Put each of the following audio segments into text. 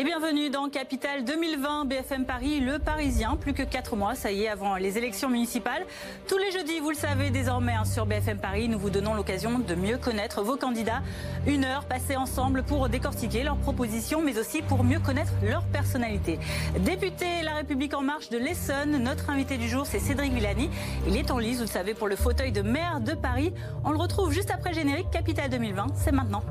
Et bienvenue dans Capital 2020 BFM Paris, le Parisien. Plus que 4 mois, ça y est, avant les élections municipales. Tous les jeudis, vous le savez désormais, hein, sur BFM Paris, nous vous donnons l'occasion de mieux connaître vos candidats. Une heure passée ensemble pour décortiquer leurs propositions, mais aussi pour mieux connaître leur personnalité. Député La République En Marche de l'Essonne, notre invité du jour, c'est Cédric Villani. Il est en lice, vous le savez, pour le fauteuil de maire de Paris. On le retrouve juste après générique Capital 2020. C'est maintenant.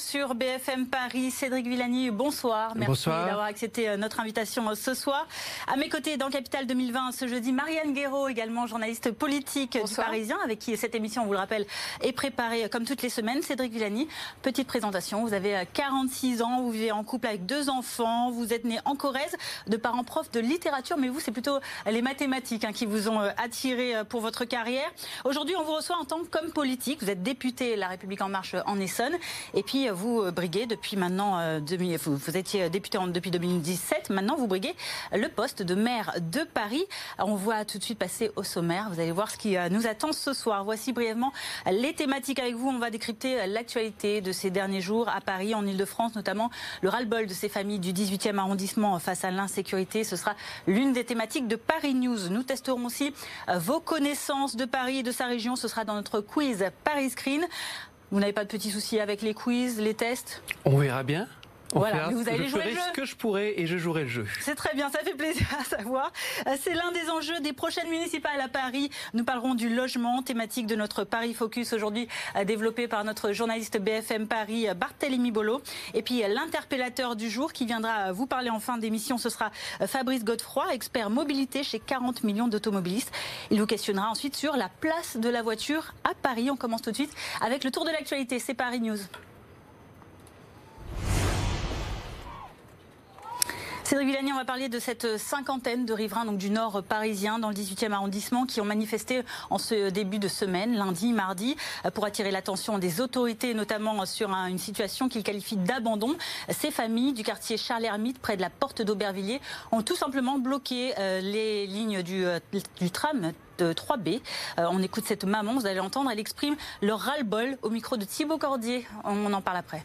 Sur BFM Paris. Cédric Villani, bonsoir. Merci d'avoir accepté euh, notre invitation euh, ce soir. À mes côtés, dans Capital 2020, ce jeudi, Marianne Guéraud, également journaliste politique du Parisien, avec qui cette émission, on vous le rappelle, est préparée euh, comme toutes les semaines. Cédric Villani, petite présentation. Vous avez 46 ans, vous vivez en couple avec deux enfants, vous êtes né en Corrèze, de parents profs de littérature, mais vous, c'est plutôt les mathématiques hein, qui vous ont attiré pour votre carrière. Aujourd'hui, on vous reçoit en tant qu'homme politique. Vous êtes député La République En Marche en Essonne. Et puis vous euh, briguez depuis maintenant, euh, vous, étiez député depuis 2017, maintenant vous briguez le poste de maire de Paris. On voit tout de suite passer au sommaire, vous allez voir ce qui nous attend ce soir. Voici brièvement les thématiques avec vous. On va décrypter l'actualité de ces derniers jours à Paris, en Ile-de-France notamment, le ras-le-bol de ces familles du 18e arrondissement face à l'insécurité. Ce sera l'une des thématiques de Paris News. Nous testerons aussi vos connaissances de Paris et de sa région. Ce sera dans notre quiz Paris Screen. Vous n'avez pas de petits soucis avec les quiz, les tests? On verra bien. Voilà, vous allez je ferai ce que je pourrai et je jouerai le jeu. C'est très bien, ça fait plaisir à savoir. Euh, c'est l'un des enjeux des prochaines municipales à Paris. Nous parlerons du logement, thématique de notre Paris Focus aujourd'hui, euh, développé par notre journaliste BFM Paris, euh, Barthélémy Bolo. Et puis l'interpellateur du jour qui viendra vous parler en fin d'émission, ce sera Fabrice Godefroy, expert mobilité chez 40 millions d'automobilistes. Il vous questionnera ensuite sur la place de la voiture à Paris. On commence tout de suite avec le tour de l'actualité. C'est Paris News. Cédric Villani, on va parler de cette cinquantaine de riverains du nord parisien dans le 18e arrondissement qui ont manifesté en ce début de semaine, lundi, mardi, pour attirer l'attention des autorités, notamment sur une situation qu'ils qualifient d'abandon. Ces familles du quartier Charles-Hermite, près de la porte d'Aubervilliers, ont tout simplement bloqué euh, les lignes du, euh, tram de 3B. Euh, on écoute cette maman, vous allez l'entendre, elle exprime leur ras-le-bol au micro de Thibaut Cordier. On en parle après.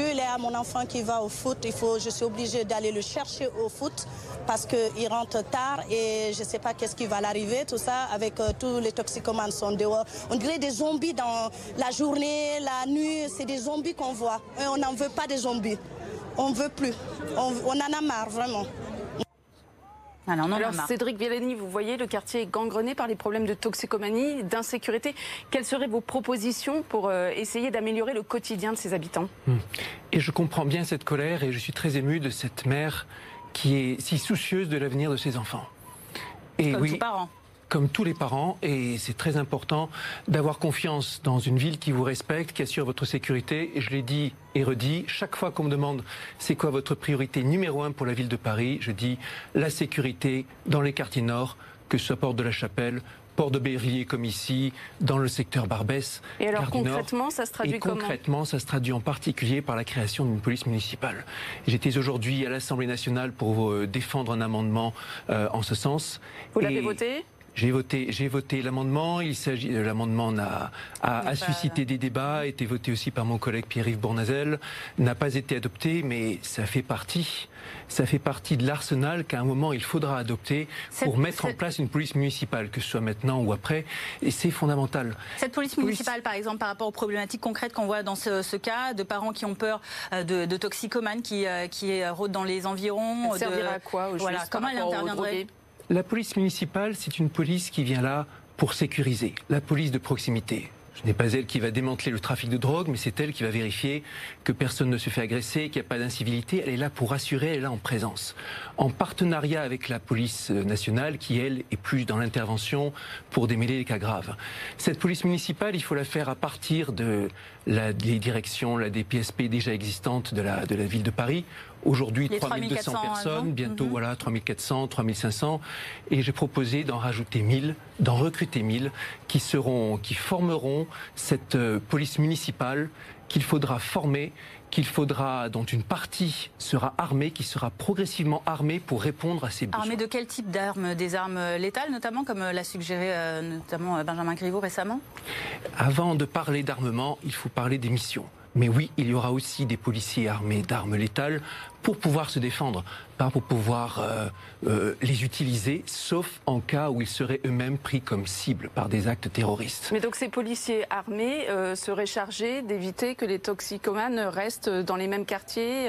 À mon enfant qui va au foot, il faut, je suis obligée d'aller le chercher au foot parce qu'il rentre tard et je ne sais pas qu'est-ce qui va l'arriver, tout ça, avec euh, tous les toxicomanes sont dehors. On dirait des zombies dans la journée, la nuit, c'est des zombies qu'on voit. On n'en veut pas des zombies. On ne veut plus. on en a marre, vraiment. Alors, Cédric Villani, vous voyez, le quartier est gangrené par les problèmes de toxicomanie, d'insécurité. Quelles seraient vos propositions pour euh, essayer d'améliorer le quotidien de ses habitants? Hmm. Et je comprends bien cette colère et je suis très ému de cette mère qui est si soucieuse de l'avenir de ses enfants. Et Comme oui, parents comme tous les parents, et c'est très important d'avoir confiance dans une ville qui vous respecte, qui assure votre sécurité. Et je l'ai dit et redit, chaque fois qu'on me demande c'est quoi votre priorité numéro un pour la ville de Paris, je dis la sécurité dans les quartiers nord, que ce soit Porte de la Chapelle, Port de Berrier comme ici, dans le secteur Barbès. Et alors concrètement, ça se traduit et Concrètement, ça se traduit en particulier par la création d'une police municipale. J'étais aujourd'hui à l'Assemblée nationale pour euh, défendre un amendement euh, en ce sens. Vous l'avez voté? J'ai voté, j'ai voté l'amendement. Il s'agit, l'amendement a, a, suscité des débats, a été voté aussi par mon collègue Pierre-Yves Bournazel, n'a pas été adopté, mais ça fait partie, ça fait partie de l'arsenal qu'à un moment il faudra adopter pour mettre en place une police municipale, que ce soit maintenant ou après, et c'est fondamental. Cette police municipale, par exemple, par rapport aux problématiques concrètes qu'on voit dans ce, cas, de parents qui ont peur euh, de, toxicomanes qui, euh, qui rôdent dans les environs. Elle servira à quoi Voilà, comment elle interviendrait? La police municipale, c'est une police qui vient là pour sécuriser, la police de proximité. Ce n'est pas elle qui va démanteler le trafic de drogue, mais c'est elle qui va vérifier que personne ne se fait agresser, qu'il n'y a pas d'incivilité. Elle est là pour assurer, elle est là en présence. En partenariat avec la police nationale, qui, elle, est plus dans l'intervention pour démêler les cas graves. Cette police municipale, il faut la faire à partir de la, les directions, la DPSP déjà existantes de la, de la ville de Paris. Aujourd'hui, 3200 personnes, bientôt mhm. voilà 3400, 3500. Et j'ai proposé d'en rajouter 1000, d'en recruter 1000 qui seront, qui formeront cette euh, police municipale qu'il faudra former, qu'il faudra, dont une partie sera armée, qui sera progressivement armée pour répondre à ces besoins. Armée de quel type d'armes Des armes létales notamment, comme l'a suggéré euh, notamment Benjamin Griveaux récemment? Avant de parler d'armement, il faut parler des missions. Mais oui, il y aura aussi des policiers armés d'armes létales pour pouvoir se défendre, pas pour pouvoir euh, euh, les utiliser, sauf en cas où ils seraient eux-mêmes pris comme cible par des actes terroristes. Mais donc ces policiers armés euh, seraient chargés d'éviter que les toxicomanes restent dans les mêmes quartiers.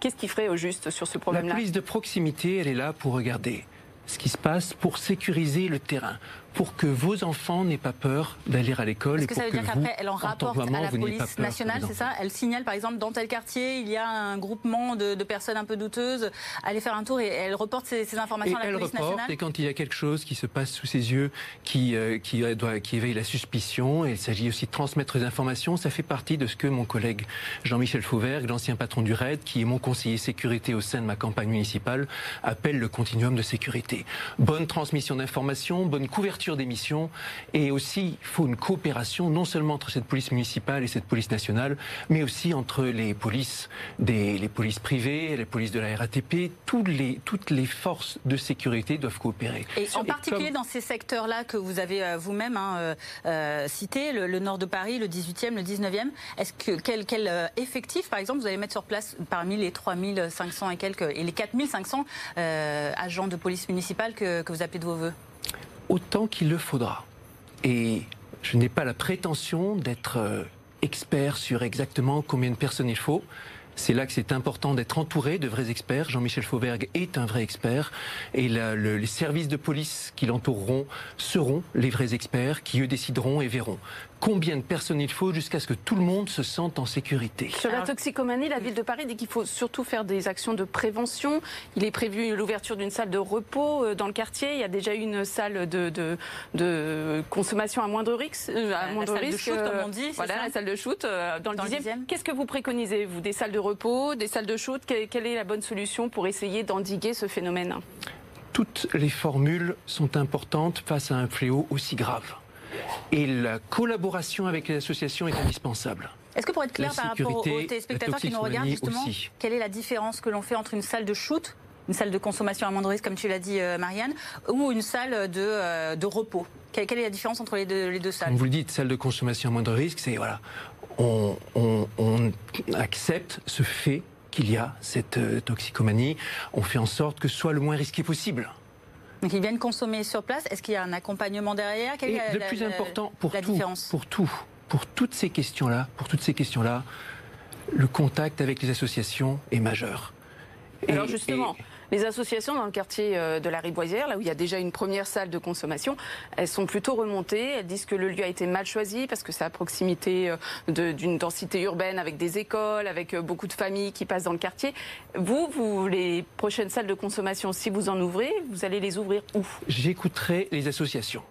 Qu'est-ce qui ferait au juste sur ce problème-là? La police de proximité, elle est là pour regarder ce qui se passe pour sécuriser le terrain, pour que vos enfants n'aient pas peur d'aller à l'école. Est-ce que ça veut dire qu'après, elle en rapporte à la police nationale, c'est ça Elle signale, par exemple, dans tel quartier, il y a un groupement de, personnes un peu douteuses, aller faire un tour et elle reporte ces, informations à la police nationale Et quand il y a quelque chose qui se passe sous ses yeux, qui, euh, qui, euh, doit, qui éveille la suspicion, et il s'agit aussi de transmettre des informations, ça fait partie de ce que mon collègue Jean-Michel Fauvergue, l'ancien patron du RAID, qui est mon conseiller sécurité au sein de ma campagne municipale, appelle le continuum de sécurité. Bonne transmission d'informations, bonne couverture des missions et aussi il faut une coopération non seulement entre cette police municipale et cette police nationale, mais aussi entre les polices, des, les polices privées, les polices de la RATP, toutes les, toutes les forces de sécurité doivent coopérer. Et en particulier dans ces secteurs-là que vous avez euh, vous-même hein, euh, euh, cités, le, nord de Paris, le 18e, le 19e, est-ce que quel, quel effectif, par exemple, vous allez mettre sur place parmi les 3500 et quelques et les 4500 agents de police municipale que, que vous appelez de vos voeux? Autant qu'il le faudra. Et je n'ai pas la prétention d'être euh, expert sur exactement combien de personnes il faut. C'est là que c'est important d'être entouré de vrais experts. Jean-Michel Fauvergue est un vrai expert et les services de police qui l'entoureront seront les vrais experts qui eux décideront et verront combien de personnes il faut jusqu'à ce que tout le monde se sente en sécurité. Sur la toxicomanie, la ville de Paris dit qu'il faut surtout faire des actions de prévention. Il est prévu l'ouverture d'une salle de repos euh, dans le quartier. Il y a déjà eu une salle de, de, consommation à moindre risque. Euh, à moindre la salle risque, de shoot, comme on dit. Voilà, la salle de shoot euh, dans, le 10e. Qu'est-ce que vous préconisez, vous Des salles de repos, des salles de shoot. Quelle est la bonne solution pour essayer d'endiguer ce phénomène? Toutes les formules sont importantes face à un fléau aussi grave. Et la collaboration avec les associations est indispensable. Est-ce que pour être clair par rapport aux téléspectateurs qui nous regardent justement, quelle est la différence que l'on fait entre une salle de shoot, une salle de consommation à moindre risque, comme tu l'as dit euh, Marianne, ou une salle de, euh, de repos? Quelle, est la différence entre les deux, les deux salles? Comme vous le dites, salle de consommation à moindre risque, c'est voilà, on, on, on accepte ce fait qu'il y a cette euh, toxicomanie, on fait en sorte que ce soit le moins risqué possible. Donc ils viennent consommer sur place. Est-ce qu'il y a un accompagnement derrière? Quelle est le plus important pour tout, pour tout, pour toutes ces questions-là, pour toutes ces questions-là, le contact avec les associations est majeur. Alors justement, les associations dans le quartier euh, de la Riboisière, là où il y a déjà une première salle de consommation, elles sont plutôt remontées. Elles disent que le lieu a été mal choisi parce que c'est à proximité euh, d'une densité urbaine avec des écoles, avec euh, beaucoup de familles qui passent dans le quartier. Vous, vous, les prochaines salles de consommation, si vous en ouvrez, vous allez les ouvrir où? J'écouterai les associations.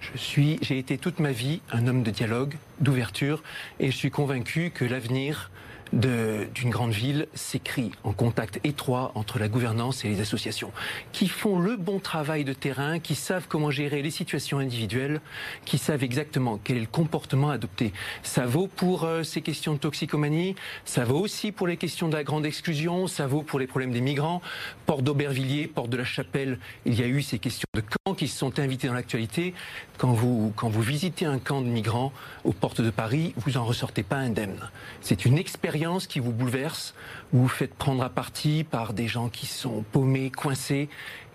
Je suis, j'ai été toute ma vie un homme de dialogue, d'ouverture, et je suis convaincu que l'avenir d'une grande ville s'écrit en contact étroit entre la gouvernance et les associations, qui font le bon travail de terrain, qui savent comment gérer les situations individuelles, qui savent exactement quel est le comportement adopté. Ça vaut pour euh, ces questions de toxicomanie, ça vaut aussi pour les questions de la grande exclusion, ça vaut pour les problèmes des migrants. Porte d'Aubervilliers, Porte de la Chapelle, il y a eu ces questions de camps qui se sont invités dans l'actualité. Quand vous, quand vous visitez un camp de migrants aux portes de Paris, vous en ressortez pas indemne. C'est une expérience qui vous bouleverse, vous vous faites prendre à partie par des gens qui sont paumés, coincés,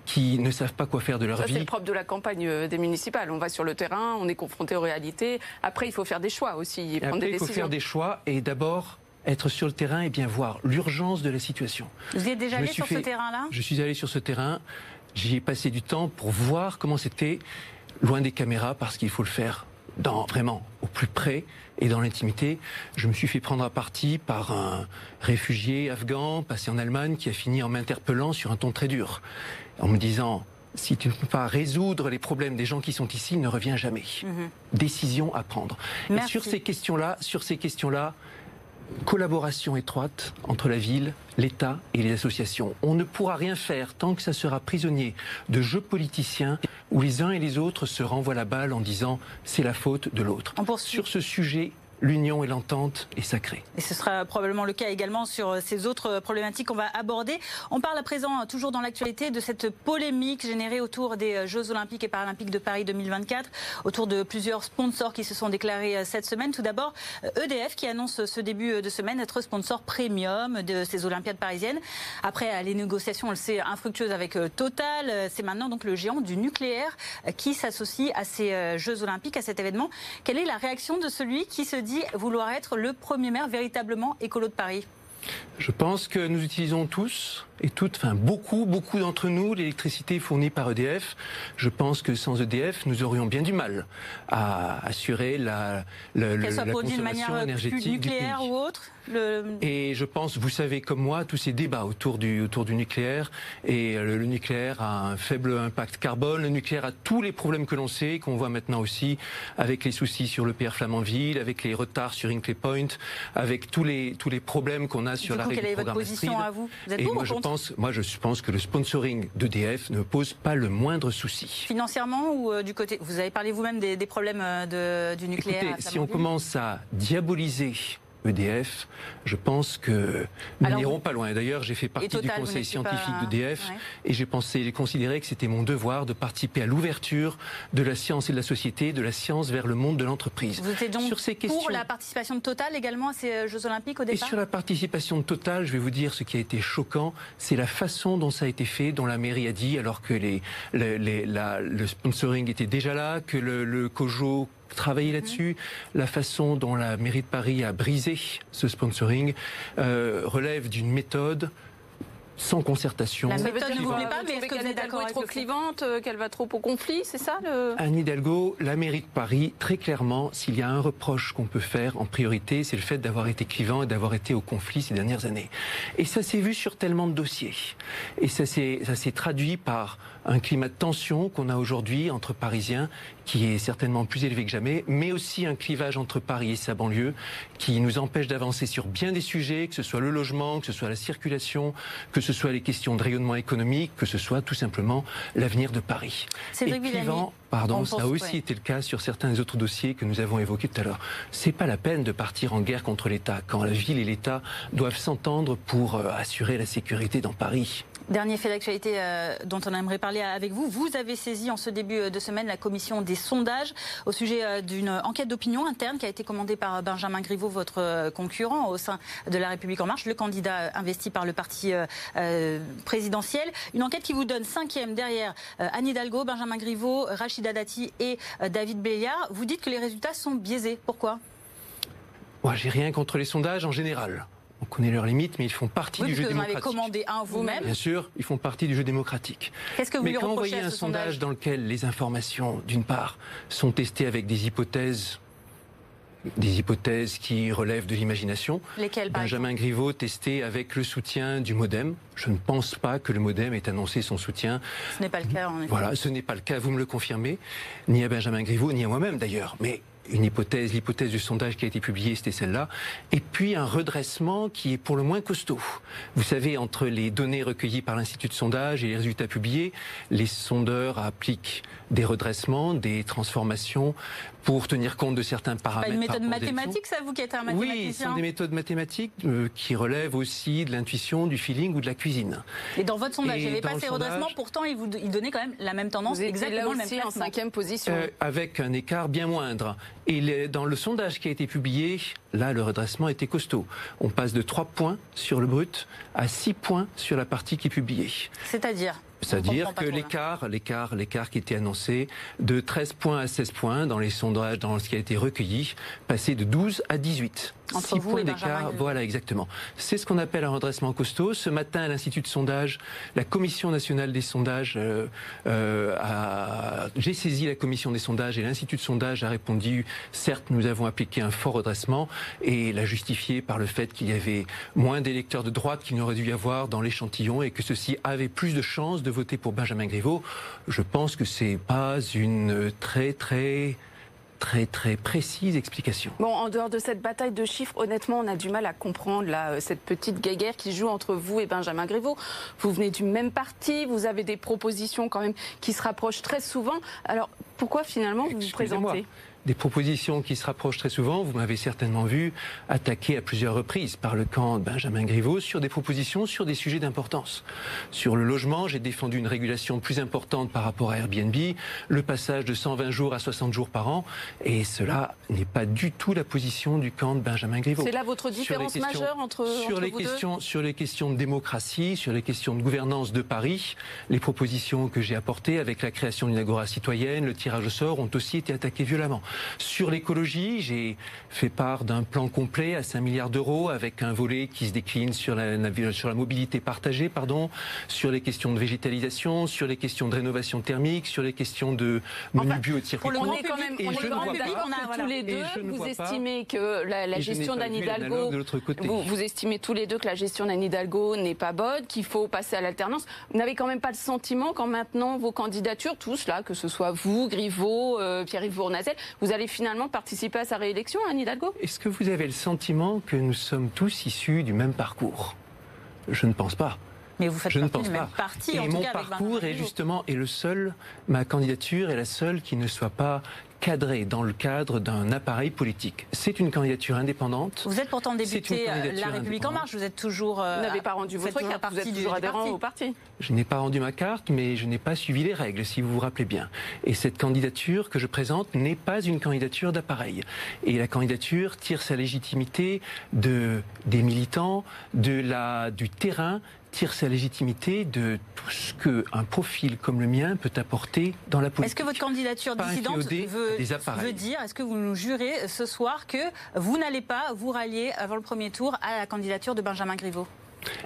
qui ne savent pas quoi faire de leur vie. C'est le propre de la campagne euh, des municipales. On va sur le terrain, on est confronté aux réalités. Après, il faut faire des choix aussi. Et prendre des il faut faire des choix et d'abord être sur le terrain et bien voir l'urgence de la situation. Vous êtes déjà allé sur ce terrain-là? Je suis allé sur ce terrain. J'y ai passé du temps pour voir comment c'était loin des caméras parce qu'il faut le faire dans, vraiment au plus près et dans l'intimité. Je me suis fait prendre à partie par un réfugié afghan passé en Allemagne qui a fini en m'interpellant sur un ton très dur, en me disant si tu ne peux pas résoudre les problèmes des gens qui sont ici, ne revient jamais. Mhm. Décision à prendre. Et sur ces questions-là, sur ces questions-là, collaboration étroite entre la ville, l'État et les associations. On ne pourra rien faire tant que ça sera prisonnier de jeux politiciens où les uns et les autres se renvoient la balle en disant c'est la faute de l'autre. Sur ce sujet, l'union et l'entente est sacrée. Et ce sera probablement le cas également sur euh, ces autres euh, problématiques qu'on va aborder. On parle à présent, euh, toujours dans l'actualité, de cette polémique générée autour des Jeux Olympiques et Paralympiques de Paris 2024, autour de plusieurs sponsors qui se sont déclarés cette semaine. Tout d'abord, EDF qui annonce ce début de semaine être sponsor premium de ces Olympiades parisiennes. Après les négociations, on le sait, infructueuses avec Total, c'est maintenant donc le géant du nucléaire qui s'associe à ces Jeux Olympiques, à cet événement. Quelle est la réaction de celui qui se dit vouloir être le premier maire véritablement écolo de Paris je pense que nous utilisons tous et toutes, enfin beaucoup, beaucoup d'entre nous, l'électricité fournie par EDF. Je pense que sans EDF, nous aurions bien du mal à assurer la, la, la consommation manière énergétique plus nucléaire ou autre. Et je pense, vous savez comme moi, tous ces débats autour du, autour du nucléaire. Et le, nucléaire a un faible impact carbone. Le nucléaire a tous les problèmes que l'on sait, qu'on voit maintenant aussi avec les soucis sur le PR Flamanville, avec les retards sur Hinkley Point, avec tous les, tous les problèmes qu'on a sur du la quelle est votre position à vous? Vous êtes Et moi, je pense, moi, je pense que le sponsoring d'EDF ne pose pas le moindre souci. Financièrement ou euh, du côté Vous avez parlé vous-même des, problèmes euh, de, du nucléaire. Écoutez, si on commence à diaboliser EDF, je pense que nous n'irons pas loin. D'ailleurs, j'ai fait partie du conseil scientifique d'EDF et j'ai pensé et considéré que c'était mon devoir de participer à l'ouverture de la science et de la société, de la science vers le monde de l'entreprise. Vous êtes donc sur ces questions... pour la participation de Total également à ces euh, Jeux Olympiques au départ Et sur la participation de Total, je vais vous dire ce qui a été choquant, c'est la façon dont ça a été fait, dont la mairie a dit, alors que les, le sponsoring était déjà là, que le, le COJO travailler là-dessus. La façon dont la mairie de Paris a brisé ce sponsoring euh, relève d'une méthode sans concertation. La méthode ne vous plaît pas, mais est-ce que vous êtes d'accord trop clivante, euh, qu'elle va trop au conflit, c'est ça le... Anne Hidalgo, la mairie de Paris, très clairement, s'il y a un reproche qu'on peut faire en priorité, c'est le fait d'avoir été clivant et d'avoir été au conflit ces dernières années. Et ça s'est vu sur tellement de dossiers. Et ça s'est traduit par un climat de tension qu'on a aujourd'hui entre Parisiens qui est certainement plus élevé que jamais, mais aussi un clivage entre Paris et sa banlieue qui nous empêche d'avancer sur bien des sujets, que ce soit le logement, que ce soit la circulation, que ce soit les questions de rayonnement économique, que ce soit tout simplement l'avenir de Paris. C'est pardon, ça a aussi été le cas sur certains autres dossiers que nous avons évoqués tout à l'heure. C'est pas la peine de partir en guerre contre l'État quand la ville et l'État doivent s'entendre pour euh, assurer la sécurité dans Paris. Dernier fait d'actualité euh, dont on aimerait parler avec vous. Vous avez saisi en ce début euh, de semaine la commission des sondages au sujet euh, d'une enquête d'opinion interne qui a été commandée par Benjamin Griveaux, votre concurrent au sein de La République En Marche, le candidat investi par le parti présidentiel. Une enquête qui vous donne cinquième derrière Anne Hidalgo, Benjamin Griveaux, Rachida Dati et David Béliard. Vous dites que les résultats sont biaisés. Pourquoi? Moi, j'ai rien contre les sondages en général. On connaît leurs limites, mais ils font partie du jeu vous démocratique. Vous avez commandé un vous-même Bien sûr, ils font partie du jeu démocratique. Qu'est-ce que vous mais lui quand vous voyez un sondage, dans lequel les informations, d'une part, sont testées avec des hypothèses des hypothèses qui relèvent de l'imagination. Lesquelles Benjamin Griveaux testé avec le soutien du MoDem. Je ne pense pas que le MoDem ait annoncé son soutien. Ce n'est pas le cas, en effet. Voilà, ce n'est pas le cas, vous me le confirmez. Ni à Benjamin Griveaux, ni à moi-même d'ailleurs. Mais une hypothèse, l'hypothèse du sondage qui a été publié, c'était celle-là. Et puis un redressement qui est pour le moins costaud. Vous savez, entre les données recueillies par l'Institut de sondage et les résultats publiés, les sondeurs appliquent des redressements, des transformations pour tenir compte de certains paramètres. Pas une méthode mathématique, ça, vous qui êtes un mathématicien Oui, ce sont des méthodes mathématiques euh, qui relèvent aussi de l'intuition, du feeling ou de la cuisine. Et dans votre sondage, il n'y avait pas ces redressements, pourtant il, vous, il donnait quand même la même tendance, exactement là aussi le même en cinquième position. Euh, avec un écart bien moindre. Et dans le sondage qui a été publié, là, le redressement était costaud. On passe de 3 points sur le brut à 6 points sur la partie qui est publiée. C'est-à-dire c'est-à-dire que l'écart, l'écart, l'écart qui était annoncé de 13 points à 16 points dans les sondages, dans ce qui a été recueilli, passait de 12 à 18. Entre Six vous points d'écart, voilà exactement. C'est ce qu'on appelle un redressement costaud. Ce matin, à l'Institut de sondage, la Commission nationale des sondages euh, euh, a... J'ai saisi la Commission des sondages et l'Institut de sondage a répondu, certes, nous avons appliqué un fort redressement et l'a justifié par le fait qu'il y avait moins d'électeurs de droite qu'il n'aurait dû y avoir dans l'échantillon et que ceux-ci avaient plus de chances de voter pour Benjamin Griveaux. Je pense que c'est pas une très très très très précise explication. Bon, en dehors de cette bataille de chiffres, honnêtement, on a du mal à comprendre là, euh, cette petite guéguerre qui joue entre vous et Benjamin Griveaux. Vous venez du même parti, vous avez des propositions quand même qui se rapprochent très souvent. Alors pourquoi finalement vous vous présentez? Des propositions qui se rapprochent très souvent. Vous m'avez certainement vu attaquer à plusieurs reprises par le camp de Benjamin Griveaux sur des propositions sur des sujets d'importance. Sur le logement, j'ai défendu une régulation plus importante par rapport à Airbnb, le passage de 120 jours à 60 jours par an, et cela n'est pas du tout la position du camp de Benjamin Griveaux. C'est là votre différence majeure entre, sur les questions, Sur les questions de démocratie, sur les questions de gouvernance de Paris, les propositions que j'ai apportées avec la création d'une agora citoyenne, le tirage au sort, ont aussi été attaquées violemment. Sur l'écologie, j'ai fait part d'un plan complet à 5 milliards d'euros avec un volet qui se décline sur la, sur la mobilité partagée, pardon, sur les questions de végétalisation, sur les questions de rénovation thermique, sur les questions de menus enfin, bio Pour le moment, quand même, on est grand public, on a tous les deux, vous estimez que la, gestion d'Anne Hidalgo, vous, vous estimez tous les deux que la gestion d'Anne Hidalgo n'est pas bonne, qu'il faut passer à l'alternance. Vous n'avez quand même pas le sentiment qu'en maintenant vos candidatures, tous là, que ce soit vous, Griveaux, euh, Pierre-Yves Bournazel, vous vous allez finalement participer à sa réélection, Anne Hidalgo? Est-ce que vous avez le sentiment que nous sommes tous issus du même parcours? Je ne pense pas. Mais vous faites je ne pense pas. Parti, et mon parcours est justement est le seul, ma candidature est la seule qui ne soit pas cadré dans le cadre d'un appareil politique. C'est une candidature indépendante. Vous êtes pourtant député euh, La République En Marche, vous êtes toujours... Euh, vous n'avez pas rendu votre carte, vous êtes toujours adhérent au parti. Je n'ai pas rendu ma carte, mais je n'ai pas suivi les règles, si vous vous rappelez bien. Et cette candidature que je présente n'est pas une candidature d'appareil. Et la candidature tire sa légitimité de, des militants, de la, du terrain tire sa légitimité de tout ce qu'un profil comme le mien peut apporter dans la politique. Est-ce que votre candidature dissidente veut, veut, dire, est-ce que vous nous jurez ce soir que vous n'allez pas vous rallier avant le premier tour à la candidature de Benjamin Griveaux?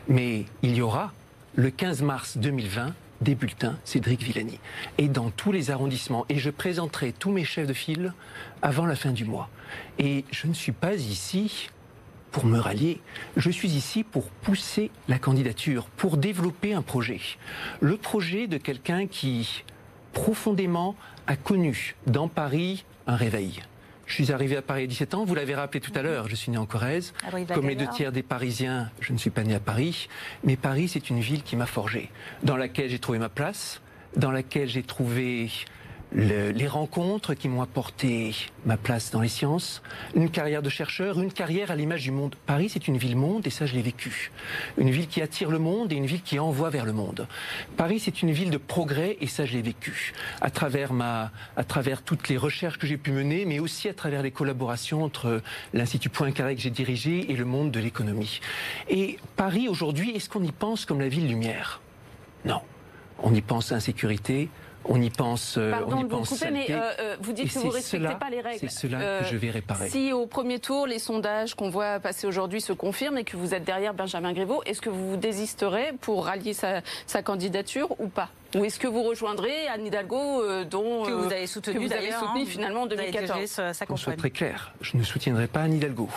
Mais il y aura le 15 mars 2020 des bulletins Cédric Villani. Et dans tous les arrondissements. Et je présenterai tous mes chefs de file avant la fin du mois. Et je ne suis pas ici pour me rallier. Je suis ici pour pousser la candidature, pour développer un projet. Le projet de quelqu'un qui, profondément, a connu dans Paris un réveil. Je suis arrivé à Paris à 17 ans, vous l'avez rappelé tout à l'heure, je suis né en Corrèze. Comme les deux tiers des Parisiens, je ne suis pas né à Paris, mais Paris, c'est une ville qui m'a forgé, dans laquelle j'ai trouvé ma place, dans laquelle j'ai trouvé les rencontres qui m'ont apporté ma place dans les sciences, une carrière de chercheur, une carrière à l'image du monde. Paris, c'est une ville-monde et ça, je l'ai vécu. Une ville qui attire le monde et une ville qui envoie vers le monde. Paris, c'est une ville de progrès et ça, je l'ai vécu. À travers, ma, à travers toutes les recherches que j'ai pu mener, mais aussi à travers les collaborations entre l'Institut Poincaré que j'ai dirigé et le monde de l'économie. Et Paris, aujourd'hui, est-ce qu'on y pense comme la ville lumière? Non. On y pense insécurité, on y pense. Euh, Pardon on y pense couper, mais euh, euh, vous dites que vous ne respectez pas les règles. C'est cela que je vais réparer. Si au premier tour, les sondages qu'on voit passer aujourd'hui se confirment et que vous êtes derrière Benjamin Griveaux, est-ce que vous vous désisterez pour rallier sa, candidature ou pas? Ou est-ce que vous rejoindrez Anne Hidalgo, dont que vous avez soutenu, vous avez soutenu hein, finalement en 2014 On soit très clair, je ne soutiendrai pas Anne Hidalgo.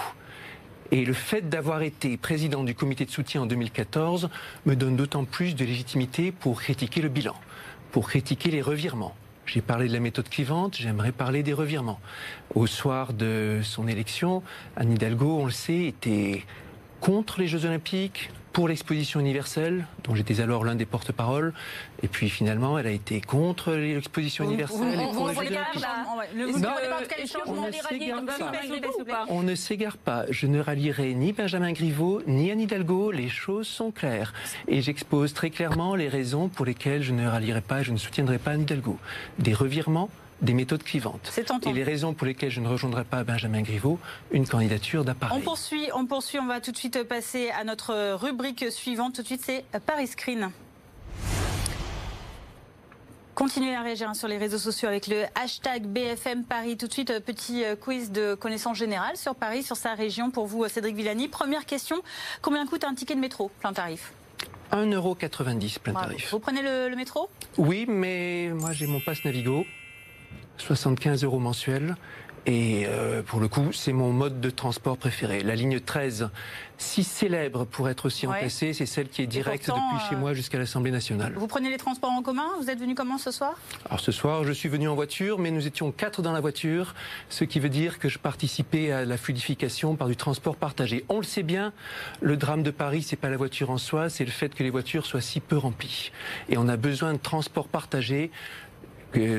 Et le fait d'avoir été président du comité de soutien en 2014 me donne d'autant plus de légitimité pour critiquer le bilan pour critiquer les revirements. J'ai parlé de la méthode clivante, j'aimerais parler des revirements. Au soir de son élection, Anne Hidalgo, on le sait, était contre les Jeux Olympiques, pour l'exposition universelle, dont j'étais alors l'un des porte-parole, et puis finalement, elle a été contre l'exposition universelle et pour On ne s'égare pas. Je ne rallierai ni Benjamin Griveaux, ni Anne Hidalgo. Les choses sont claires. Et j'expose très clairement les raisons pour lesquelles je ne rallierai pas et je ne soutiendrai pas Anne Hidalgo. Des revirements des méthodes clivantes. Et les raisons pour lesquelles je ne rejoindrai pas Benjamin Griveaux, une candidature d'appareil. On poursuit, on poursuit, on va tout de suite passer à notre rubrique suivante. Tout de suite, c'est Paris Screen. Continuez à réagir sur les réseaux sociaux avec le hashtag BFM Paris. Tout de suite, petit quiz de connaissances générales sur Paris, sur sa région pour vous, Cédric Villani. Première question, combien coûte un ticket de métro plein tarif? 1,90€ plein tarif. Vous prenez le, métro? Oui, mais moi j'ai mon passe Navigo, 75 euros mensuels. Et euh, pour le coup, c'est mon mode de transport préféré. La ligne 13, si célèbre pour être aussi emplacée, c'est celle qui est directe depuis chez moi euh, jusqu'à l'Assemblée nationale. Vous prenez les transports en commun? Vous êtes venu comment ce soir? Alors ce soir, je suis venu en voiture, mais nous étions quatre dans la voiture, ce qui veut dire que je participais à la fluidification par du transport partagé. On le sait bien, le drame de Paris, c'est pas la voiture en soi, c'est le fait que les voitures soient si peu remplies. Et on a besoin de transport partagé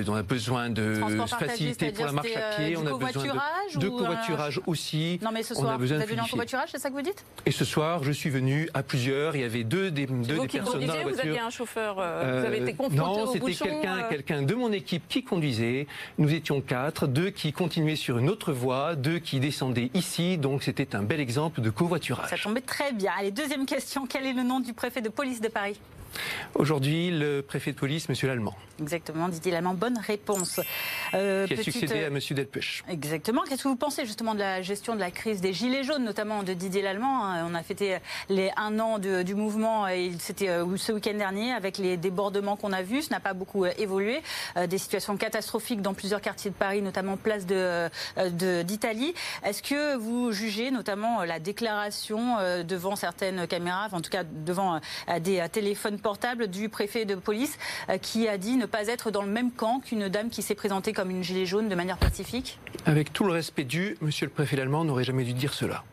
on a besoin de facilité pour la marche à pied, euh, on a besoin de, de covoiturage aussi. Non mais ce soir, vous êtes venu en covoiturage, c'est ça que vous dites? Et ce soir, je suis venu à plusieurs. Il y avait deux des, deux des personnes dans la voiture. Vous aviez un chauffeur. Euh, vous avez été confronté Non, c'était quelqu'un, euh quelqu'un de mon équipe qui conduisait. Nous étions quatre, deux qui continuaient sur une autre voie, deux qui descendaient ici. Donc c'était un bel exemple de covoiturage. Ça tombait très bien. Allez, deuxième question. Quel est le nom du préfet de police de Paris? Aujourd'hui, le préfet de police, Monsieur Lallemand. Exactement, Didier Lallemand, bonne réponse. Euh, qui a succédé à Monsieur Delpech. Exactement. Qu'est-ce que vous pensez justement de la gestion de la crise des Gilets jaunes, notamment de Didier Lallemand hein? On a fêté les un an du mouvement, c'était euh, ce week-end dernier, avec les débordements qu'on a vus. Ce n'a pas beaucoup euh, évolué. des situations catastrophiques dans plusieurs quartiers de Paris, notamment place d'Italie. De, Est-ce que vous jugez notamment la déclaration devant certaines caméras, en tout cas devant des téléphones portable du préfet de police euh, qui a dit ne pas être dans le même camp qu'une dame qui s'est présentée comme une gilet jaune de manière pacifique Avec tout le respect dû, monsieur le préfet allemand n'aurait jamais dû dire cela.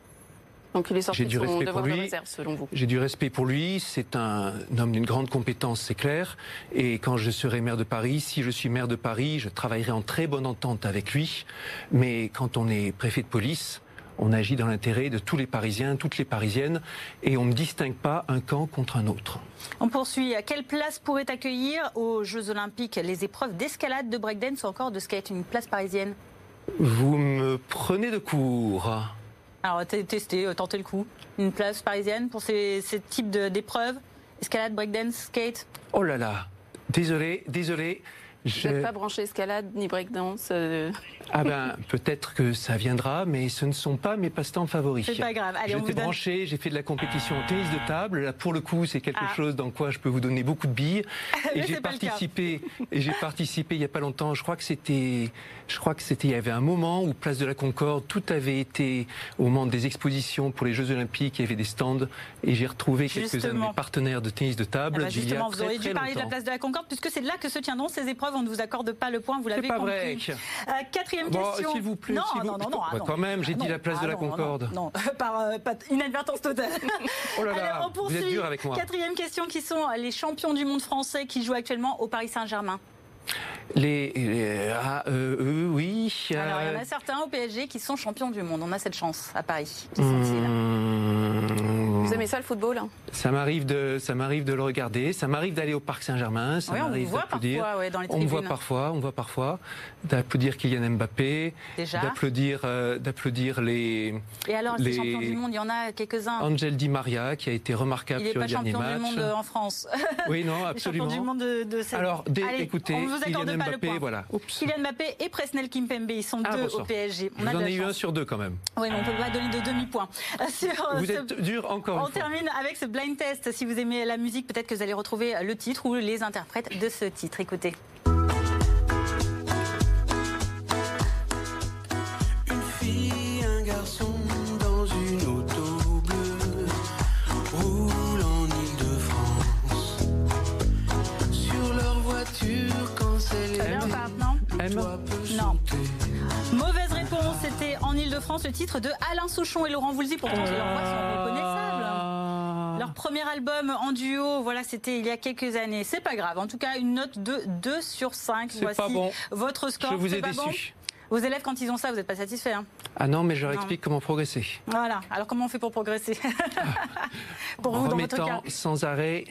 Donc il est sorti du respect pour lui. selon vous. J'ai du respect pour lui. C'est un homme d'une grande compétence, c'est clair. Et quand je serai maire de Paris, si je suis maire de Paris, je travaillerai en très bonne entente avec lui. Mais quand on est préfet de police, on agit dans l'intérêt de tous les Parisiens, toutes les Parisiennes, et on ne distingue pas un camp contre un autre. On poursuit. À quelle place pourrait accueillir aux Jeux Olympiques les épreuves d'escalade, de breakdance ou encore de skate Une place parisienne? Vous me prenez de court. Alors, testez, euh, tentez le coup. Une place parisienne pour ces, ces types d'épreuves? Escalade, breakdance, skate? Oh là là Désolé, désolé. Vous n'êtes pas branché escalade ni breakdance euh... Ah ben peut-être que ça viendra, mais ce ne sont pas mes passe-temps favoris. C'est pas grave. Allez, J'étais branché, j'ai fait de la compétition au tennis de table. Là pour le coup, c'est quelque ah. chose dans quoi je peux vous donner beaucoup de billes. et j'ai participé. Et j'ai participé il y a pas longtemps. Je crois que c'était, je crois que c'était, il y avait un moment où place de la Concorde, tout avait été au moment des expositions pour les Jeux Olympiques. Il y avait des stands et j'ai retrouvé quelques-uns de mes partenaires de tennis de table. Ah bah justement, vous auriez dû parler de la place de la Concorde puisque c'est là que se tiendront ces épreuves. On ne vous accorde pas le point. Vous l'avez compris. Vrai. Euh, quatrième question. S'il vous plaît. Non, non, non, non, bah, Quand même, j'ai dit la place de la Concorde. Non, par, euh, inadvertance totale. oh là là, vous êtes dur avec moi. Quatrième question, qui sont les champions du monde français qui jouent actuellement au Paris Saint-Germain les, ah, euh, euh, oui. Alors il y en a certains au PSG qui sont champions du monde. On a cette chance à Paris. Qui sont-ils? Mmh. Vous aimez ça le football hein Ça m'arrive de, ça m'arrive de le regarder. Ça m'arrive d'aller au Parc Saint-Germain. oui, on voit parfois ouais. On voit parfois, on voit parfois d'applaudir Kylian Mbappé, d'applaudir, euh, d'applaudir les. Et alors les, champions du monde, il y en a quelques-uns. Angel Di Maria qui a été remarquable sur le dernier match. Il n'est pas champion du monde en France. Oui, non, absolument. champion du monde de, de cette... Alors, écoutez, on vous accorde Kylian Mbappé, voilà. Kylian Mbappé et Presnel Kimpembe, ils sont ah, deux au PSG. On Vous en ai eu un sur deux quand même. Oui, mais on ne peut pas donner de demi-point. Vous êtes dur encore. On termine avec ce blind test. Si vous aimez la musique, peut-être que vous allez retrouver le titre ou les interprètes de ce titre. Écoutez. Non? En Ile-de-France le titre de Alain Souchon et Laurent Voulzy. Pourtant, leurs voix sont reconnaissables. Ah. Leur premier album en duo, voilà, c'était il y a quelques années. C'est pas grave. En tout cas, une note de 2 sur 5. Voici pas bon. votre score. Je vous ai déçu. Vos élèves, quand ils ont ça, vous n'êtes pas satisfait hein Ah non, mais je leur explique comment progresser. Voilà. Alors, comment on fait pour progresser Pour vous, dans votre cas sans arrêt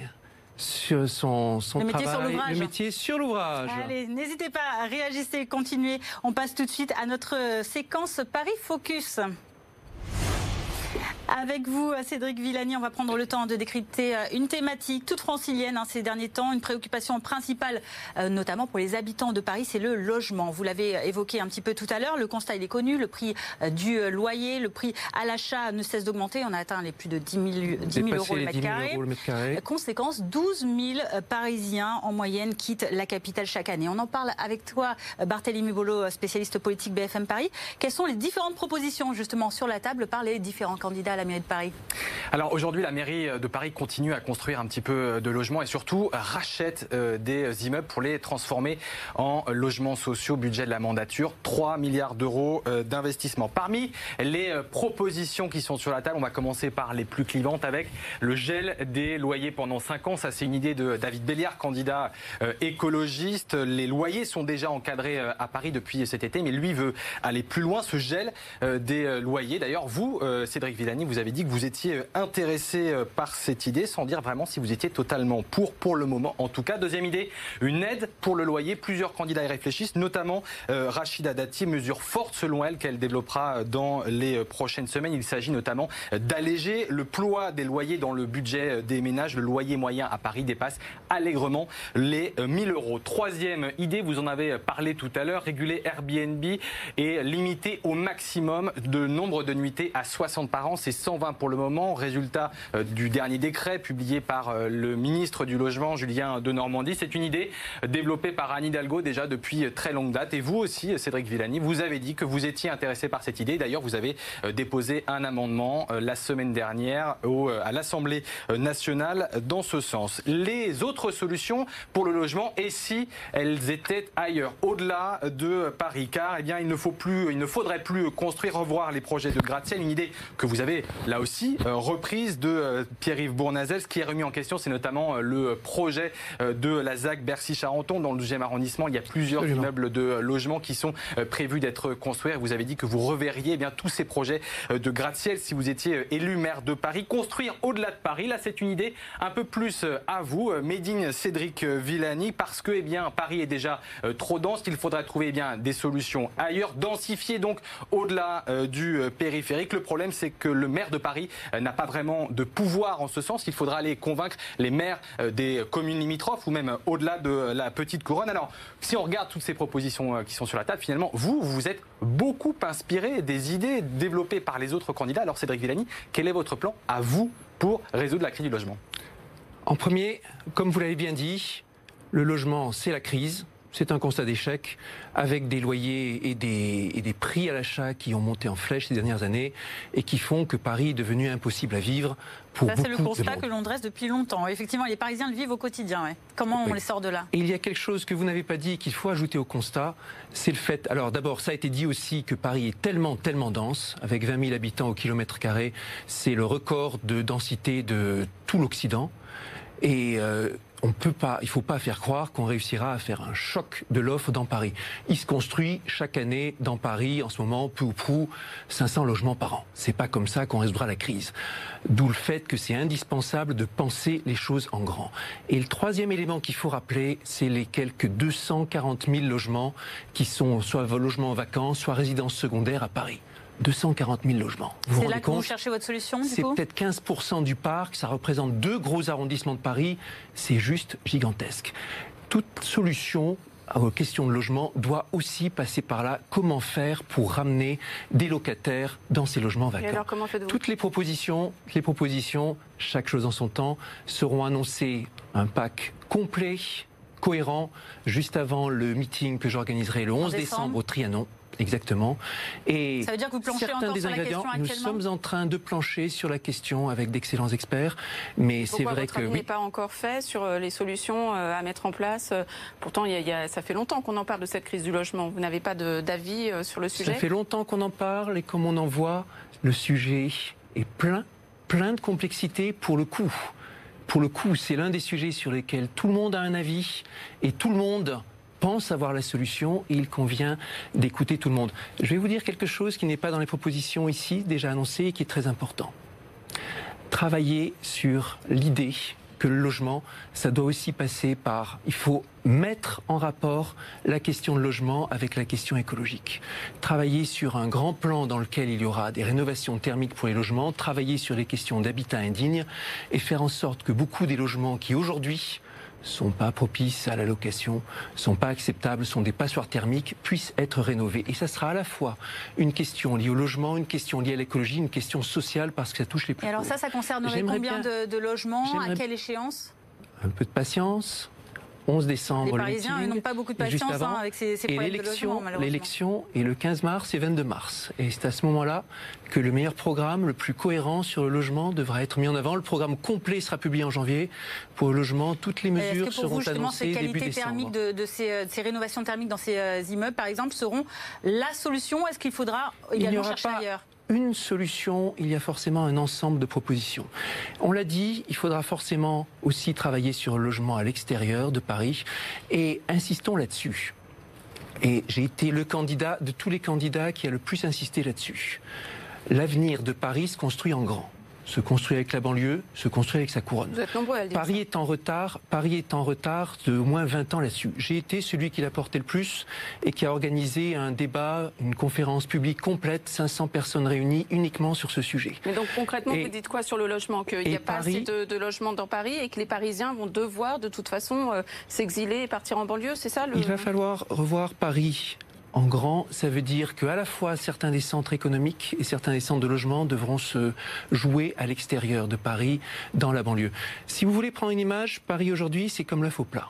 sur son, son le métier travail, sur le métier sur l'ouvrage. Allez, n'hésitez pas à réagir, continuer. On passe tout de suite à notre séquence Paris Focus. Avec vous, Cédric Villani, on va prendre le temps de décrypter euh, une thématique toute francilienne hein, ces derniers temps, une préoccupation principale, euh, notamment pour les habitants de Paris, c'est le logement. Vous l'avez évoqué un petit peu tout à l'heure, le constat il est connu, le prix euh, du loyer, le prix à l'achat ne cesse d'augmenter, on a atteint les plus de 10 000, euros, le mètre, carré. Conséquence, 12 000 Parisiens en moyenne quittent la capitale chaque année. On en parle avec toi, Barthélémy Bolo, spécialiste politique BFM Paris. Quelles sont les différentes propositions justement sur la table par les différents candidats à la mairie de Paris Alors aujourd'hui, la mairie de Paris continue à construire un petit peu de logements et surtout rachète euh, des immeubles pour les transformer en logements sociaux. Budget de la mandature, 3 milliards d'euros euh, d'investissement. Parmi les euh, propositions qui sont sur la table, on va commencer par les plus clivantes avec le gel des loyers pendant 5 ans. Ça, c'est une idée de David Béliard, candidat écologiste. Les loyers sont déjà encadrés à Paris depuis cet été, mais lui veut aller plus loin. Ce gel des loyers. D'ailleurs, vous, Cédric Villani, vous avez dit que vous étiez intéressé par cette idée, sans dire vraiment si vous étiez totalement pour, pour le moment. En tout cas, deuxième idée, une aide pour le loyer. Plusieurs candidats y réfléchissent, notamment euh, Rachida Dati, mesure forte selon elle qu'elle développera dans les prochaines semaines. Il s'agit notamment d'alléger le poids des loyers dans le budget des ménages. Le loyer moyen à Paris dépasse allègrement les 1000 euros. Troisième idée, vous en avez parlé tout à l'heure, réguler Airbnb et limiter au maximum de nombre de nuitées à 60 par an. 120 pour le moment. Résultat euh, du dernier décret publié par euh, le ministre du Logement, Julien de Normandie. C'est une idée développée par Anne Hidalgo déjà depuis très longue date. Et vous aussi, Cédric Villani, vous avez dit que vous étiez intéressé par cette idée. D'ailleurs, vous avez euh, déposé un amendement la semaine dernière à l'Assemblée nationale dans ce sens. Les autres solutions pour le logement, et si elles étaient ailleurs, au-delà de Paris, car eh bien, il ne, faut plus, il ne faudrait plus construire, revoir les projets de gratte-ciel, une idée que vous avez là aussi reprise de Pierre-Yves Bournazel. Ce qui est remis en question, c'est notamment euh, le projet euh, de la ZAC Bercy-Charenton dans le 12e arrondissement. Il y a plusieurs immeubles de logement qui sont euh, prévus d'être construits. Vous avez dit que vous reverriez eh bien tous ces projets de gratte-ciel si vous étiez élu maire de Paris. Construire au-delà de Paris, là c'est une idée un peu plus à vous, Médine Cédric Villani, parce que eh bien, Paris est déjà trop dense. Il faudrait trouver eh bien, des solutions ailleurs, densifier donc au-delà du périphérique. Le problème c'est que le maire de Paris n'a pas vraiment de pouvoir en ce sens. Il faudra aller convaincre les maires euh, des communes limitrophes ou même euh, au-delà de la petite couronne. Alors, si on regarde toutes ces propositions euh, qui sont sur la table, finalement, vous, vous êtes beaucoup inspiré des idées développées par les autres candidats. Alors, Cédric Villani, quel est votre plan à vous pour résoudre la crise du logement? En premier, comme vous l'avez bien dit, le logement, c'est la crise. C'est un constat d'échec avec des loyers et des, et des prix à l'achat qui ont monté en flèche ces dernières années et qui font que Paris est devenu impossible à vivre pour Ça, c'est le constat que l'on dresse depuis longtemps. Effectivement, les Parisiens le vivent au quotidien. Comment on les sort de là? Et Il y a quelque chose que vous n'avez pas dit qu'il faut ajouter au constat, c'est le fait. Alors d'abord, ça a été dit aussi que Paris est tellement, tellement dense, avec 20 000 habitants au kilomètre carré. C'est le record de densité de tout l'Occident. Et euh, on peut pas, il faut pas faire croire qu'on réussira à faire un choc de l'offre dans Paris. Il se construit chaque année dans Paris, en ce moment, peu ou prou, 500 logements par an. C'est pas comme ça qu'on résoudra la crise. D'où le fait que c'est indispensable de penser les choses en grand. Et le troisième élément qu'il faut rappeler, c'est les quelques 240 000 logements qui sont soit logements vacants, soit résidences secondaires à Paris. 240 000 logements. C'est là que vous cherchez votre solution C'est peut-être 15% du parc, ça représente deux gros arrondissements de Paris, c'est juste gigantesque. Toute solution aux questions de logement doit aussi passer par là. Comment faire pour ramener des locataires dans ces logements vacants alors, comment Toutes les propositions, les propositions, chaque chose en son temps, seront annoncées un pack complet, cohérent, juste avant le meeting que j'organiserai le 11 décembre au Trianon. Exactement. Et ça veut dire que vous planchez certains des ingrédients, nous sommes en train de plancher sur la question avec d'excellents experts, mais c'est vrai votre que n'est pas encore fait sur euh, les solutions euh, à mettre en place. Euh, pourtant, il y a, ça fait longtemps qu'on en parle de cette crise du logement. Vous n'avez pas d'avis sur le sujet? Ça fait longtemps qu'on en parle et comme on en voit, le sujet est plein, plein de complexité pour le coup. Pour le coup, c'est l'un des sujets sur lesquels tout le monde a un avis et tout le monde pense avoir la solution et il convient d'écouter tout le monde. Je vais vous dire quelque chose qui n'est pas dans les propositions ici déjà annoncées et qui est très important. Travailler sur l'idée que le logement, ça doit aussi passer par, il faut mettre en rapport la question de logement avec la question écologique. Travailler sur un grand plan dans lequel il y aura des rénovations thermiques pour les logements, travailler sur les questions d'habitat indigne et faire en sorte que beaucoup des logements qui aujourd'hui sont pas propices à la location, sont pas acceptables, sont des passoires thermiques, puissent être rénovés. Et ça sera à la fois une question liée au logement, une question liée à l'écologie, une question sociale parce que ça touche les plus. Et alors ça, ça concernerait combien de, de logements? À quelle échéance? Un peu de patience, 11 décembre. Les Parisiens n'ont pas beaucoup de patience hein, avec ces, ces problèmes de L'élection est le 15 mars et 22 mars. Et c'est à ce moment-là que le meilleur programme, le plus cohérent sur le logement devra être mis en avant. Le programme complet sera publié en janvier. Pour le logement, toutes les mesures que pour seront vous, annoncées ces début décembre. de, de, ces, euh, de, ces, rénovations thermiques dans ces euh, immeubles, par exemple, seront la solution Est-ce qu'il faudra également chercher ailleurs? Une solution, il y a forcément un ensemble de propositions. On l'a dit, il faudra forcément aussi travailler sur le logement à l'extérieur de Paris et insistons là-dessus. Et j'ai été le candidat de tous les candidats qui a le plus insisté là-dessus. L'avenir de Paris se construit en grand se construit avec la banlieue, se construit avec sa couronne. Vous êtes nombreux à le dire Paris est en retard. Paris est en retard de au moins 20 ans là-dessus. J'ai été celui qui l'a porté le plus et qui a organisé un débat, une conférence publique complète, 500 personnes réunies uniquement sur ce sujet. Mais donc concrètement, vous dites quoi sur le logement Qu'il n'y a pas assez de, logements dans Paris et que les Parisiens vont devoir de toute façon euh, s'exiler et partir en banlieue, c'est ça le... Il va falloir revoir Paris en grand, ça veut dire qu'à la fois certains des centres économiques et certains des centres de logement devront se jouer à l'extérieur de Paris, dans la banlieue. Si vous voulez prendre une image, Paris aujourd'hui, c'est comme l'œuf au plat.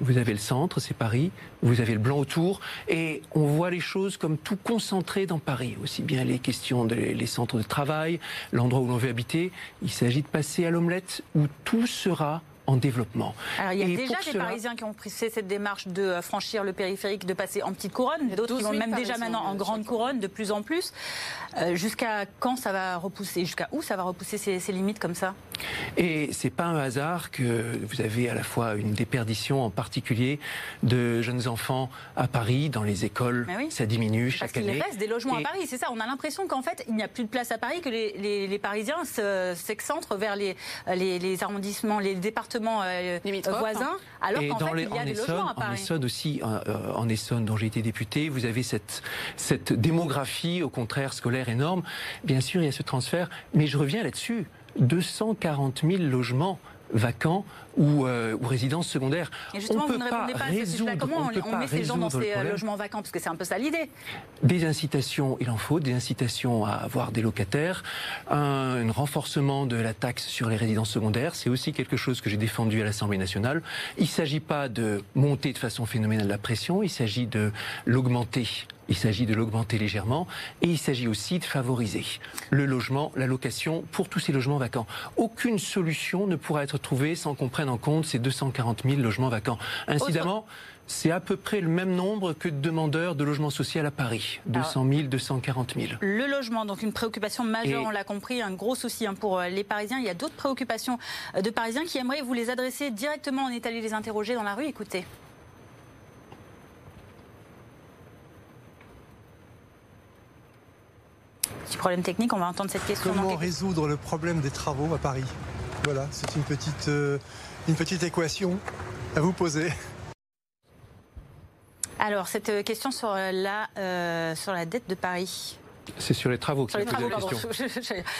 Vous avez le centre, c'est Paris, vous avez le blanc autour, et on voit les choses comme tout concentré dans Paris, aussi bien les questions des centres de travail, l'endroit où l'on veut habiter. Il s'agit de passer à l'omelette où tout sera en développement. Alors, il y a déjà des Parisiens qui ont pris cette démarche de euh, franchir le périphérique, de passer en petite couronne, d'autres qui vont même déjà maintenant en grande couronne, de plus en plus. Euh, jusqu'à quand ça va repousser? Jusqu'à où ça va repousser ces, limites comme ça? Et c'est pas un hasard que vous avez à la fois une déperdition, en particulier de jeunes enfants à Paris, dans les écoles. Ça diminue chaque année. Parce qu'il reste des logements à Paris, c'est ça. On a l'impression qu'en fait, il n'y a plus de place à Paris, que les, Parisiens s'excentrent vers les, les arrondissements, les départements euh, voisins, alors qu'en fait, il y a des logements à Paris. En Essonne aussi, euh, en Essonne, dont j'ai été député, vous avez cette, cette démographie, au contraire, scolaire énorme. Bien sûr, il y a ce transfert, mais je reviens là-dessus. 240 000 logements vacants ou, euh, ou résidences secondaires. Et justement, on vous ne répondez pas, à ce Comment on, met ces gens dans ces euh, logements vacants? Parce que c'est un peu ça l'idée. Des incitations, il en faut, des incitations à avoir des locataires, un, un renforcement de la taxe sur les résidences secondaires, c'est aussi quelque chose que j'ai défendu à l'Assemblée nationale. Il ne s'agit pas de monter de façon phénoménale la pression, il s'agit de l'augmenter il s'agit de l'augmenter légèrement et il s'agit aussi de favoriser le logement, la location pour tous ces logements vacants. Aucune solution ne pourra être trouvée sans qu'on prenne en compte ces 240 000 logements vacants. Incidemment, c'est à peu près le même nombre que de demandeurs de logement social à Paris, 200 000, 240 000. Le logement, donc une préoccupation majeure, on l'a compris, un gros souci hein, pour euh, les Parisiens. Il y a d'autres préoccupations euh, de Parisiens qui aimeraient vous les adresser directement, en est allé les interroger dans la rue. Écoutez. Petit problème technique, on va entendre cette question. Comment résoudre le problème des travaux à Paris? Voilà, c'est une petite, euh, une petite équation à vous poser. Alors, cette question sur la, euh, sur la dette de Paris. C'est sur les travaux qu'il a posé la question.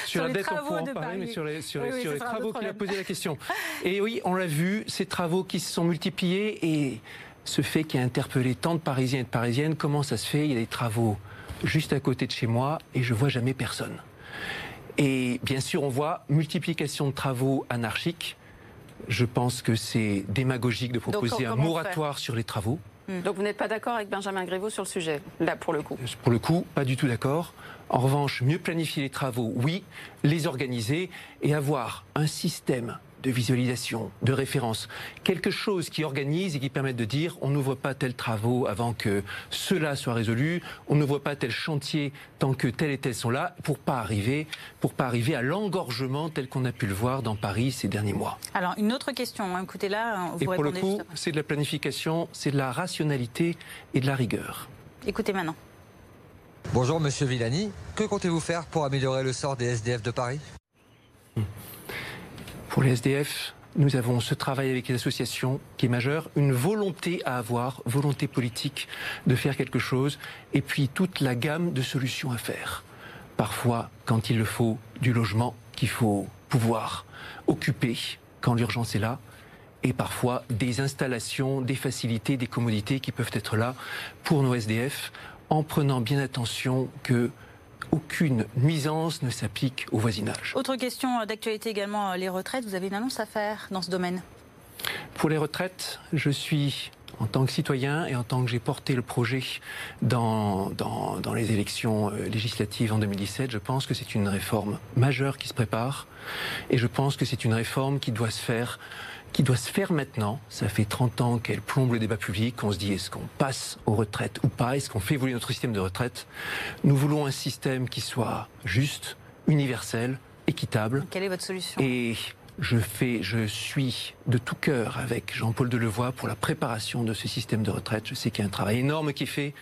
sur, la dette, on pourra en parler, mais sur les, sur les, travaux qu'il a posé la question. Et oui, on l'a vu, ces travaux qui se sont multipliés et ce fait qui a interpellé tant de Parisiens et de Parisiennes, comment ça se fait? Il y a des travaux juste à côté de chez moi et je vois jamais personne. Et bien sûr, on voit multiplication de travaux anarchiques. Je pense que c'est démagogique de proposer un moratoire sur les travaux. Hmm. Donc vous n'êtes pas d'accord avec Benjamin Grévaux sur le sujet, là pour le coup? Pour le coup, pas du tout d'accord. En revanche, mieux planifier les travaux, oui, les organiser et avoir un système de visualisation, de référence, quelque chose qui organise et qui permette de dire on n'ouvre pas tel travaux avant que cela soit résolu, on n'ouvre pas tel chantier tant que tel et tel sont là, pour pas arriver, pour pas arriver à l'engorgement tel qu'on a pu le voir dans Paris ces derniers mois. Alors une autre question, hein, écoutez là, vous et pour le coup, c'est de la planification, c'est de la rationalité et de la rigueur. Écoutez maintenant. Bonjour Monsieur Villani, que comptez-vous faire pour améliorer le sort des SDF de Paris? Pour les SDF, nous avons ce travail avec les associations qui est majeur, une volonté à avoir, volonté politique de faire quelque chose, et puis toute la gamme de solutions à faire. Parfois, quand il le faut, du logement qu'il faut pouvoir occuper quand l'urgence est là, et parfois des installations, des facilités, des commodités qui peuvent être là pour nos SDF, en prenant bien attention que aucune nuisance ne s'applique au voisinage. Autre question d'actualité également, les retraites. Vous avez une annonce à faire dans ce domaine? Pour les retraites, je suis en tant que citoyen et en tant que j'ai porté le projet dans, dans, dans, les élections euh, législatives en 2017, je pense que c'est une réforme majeure qui se prépare et je pense que c'est une réforme qui doit se faire qui doit se faire maintenant. Ça fait 30 ans qu'elle plombe le débat public. On se dit est-ce qu'on passe aux retraites ou pas? Est-ce qu'on fait évoluer notre système de retraite? Nous voulons un système qui soit juste, universel, équitable. Quelle est votre solution? Et je fais, je suis de tout cœur avec Jean-Paul Delevoye pour la préparation de ce système de retraite. Je sais qu'il y a un travail énorme qui est fait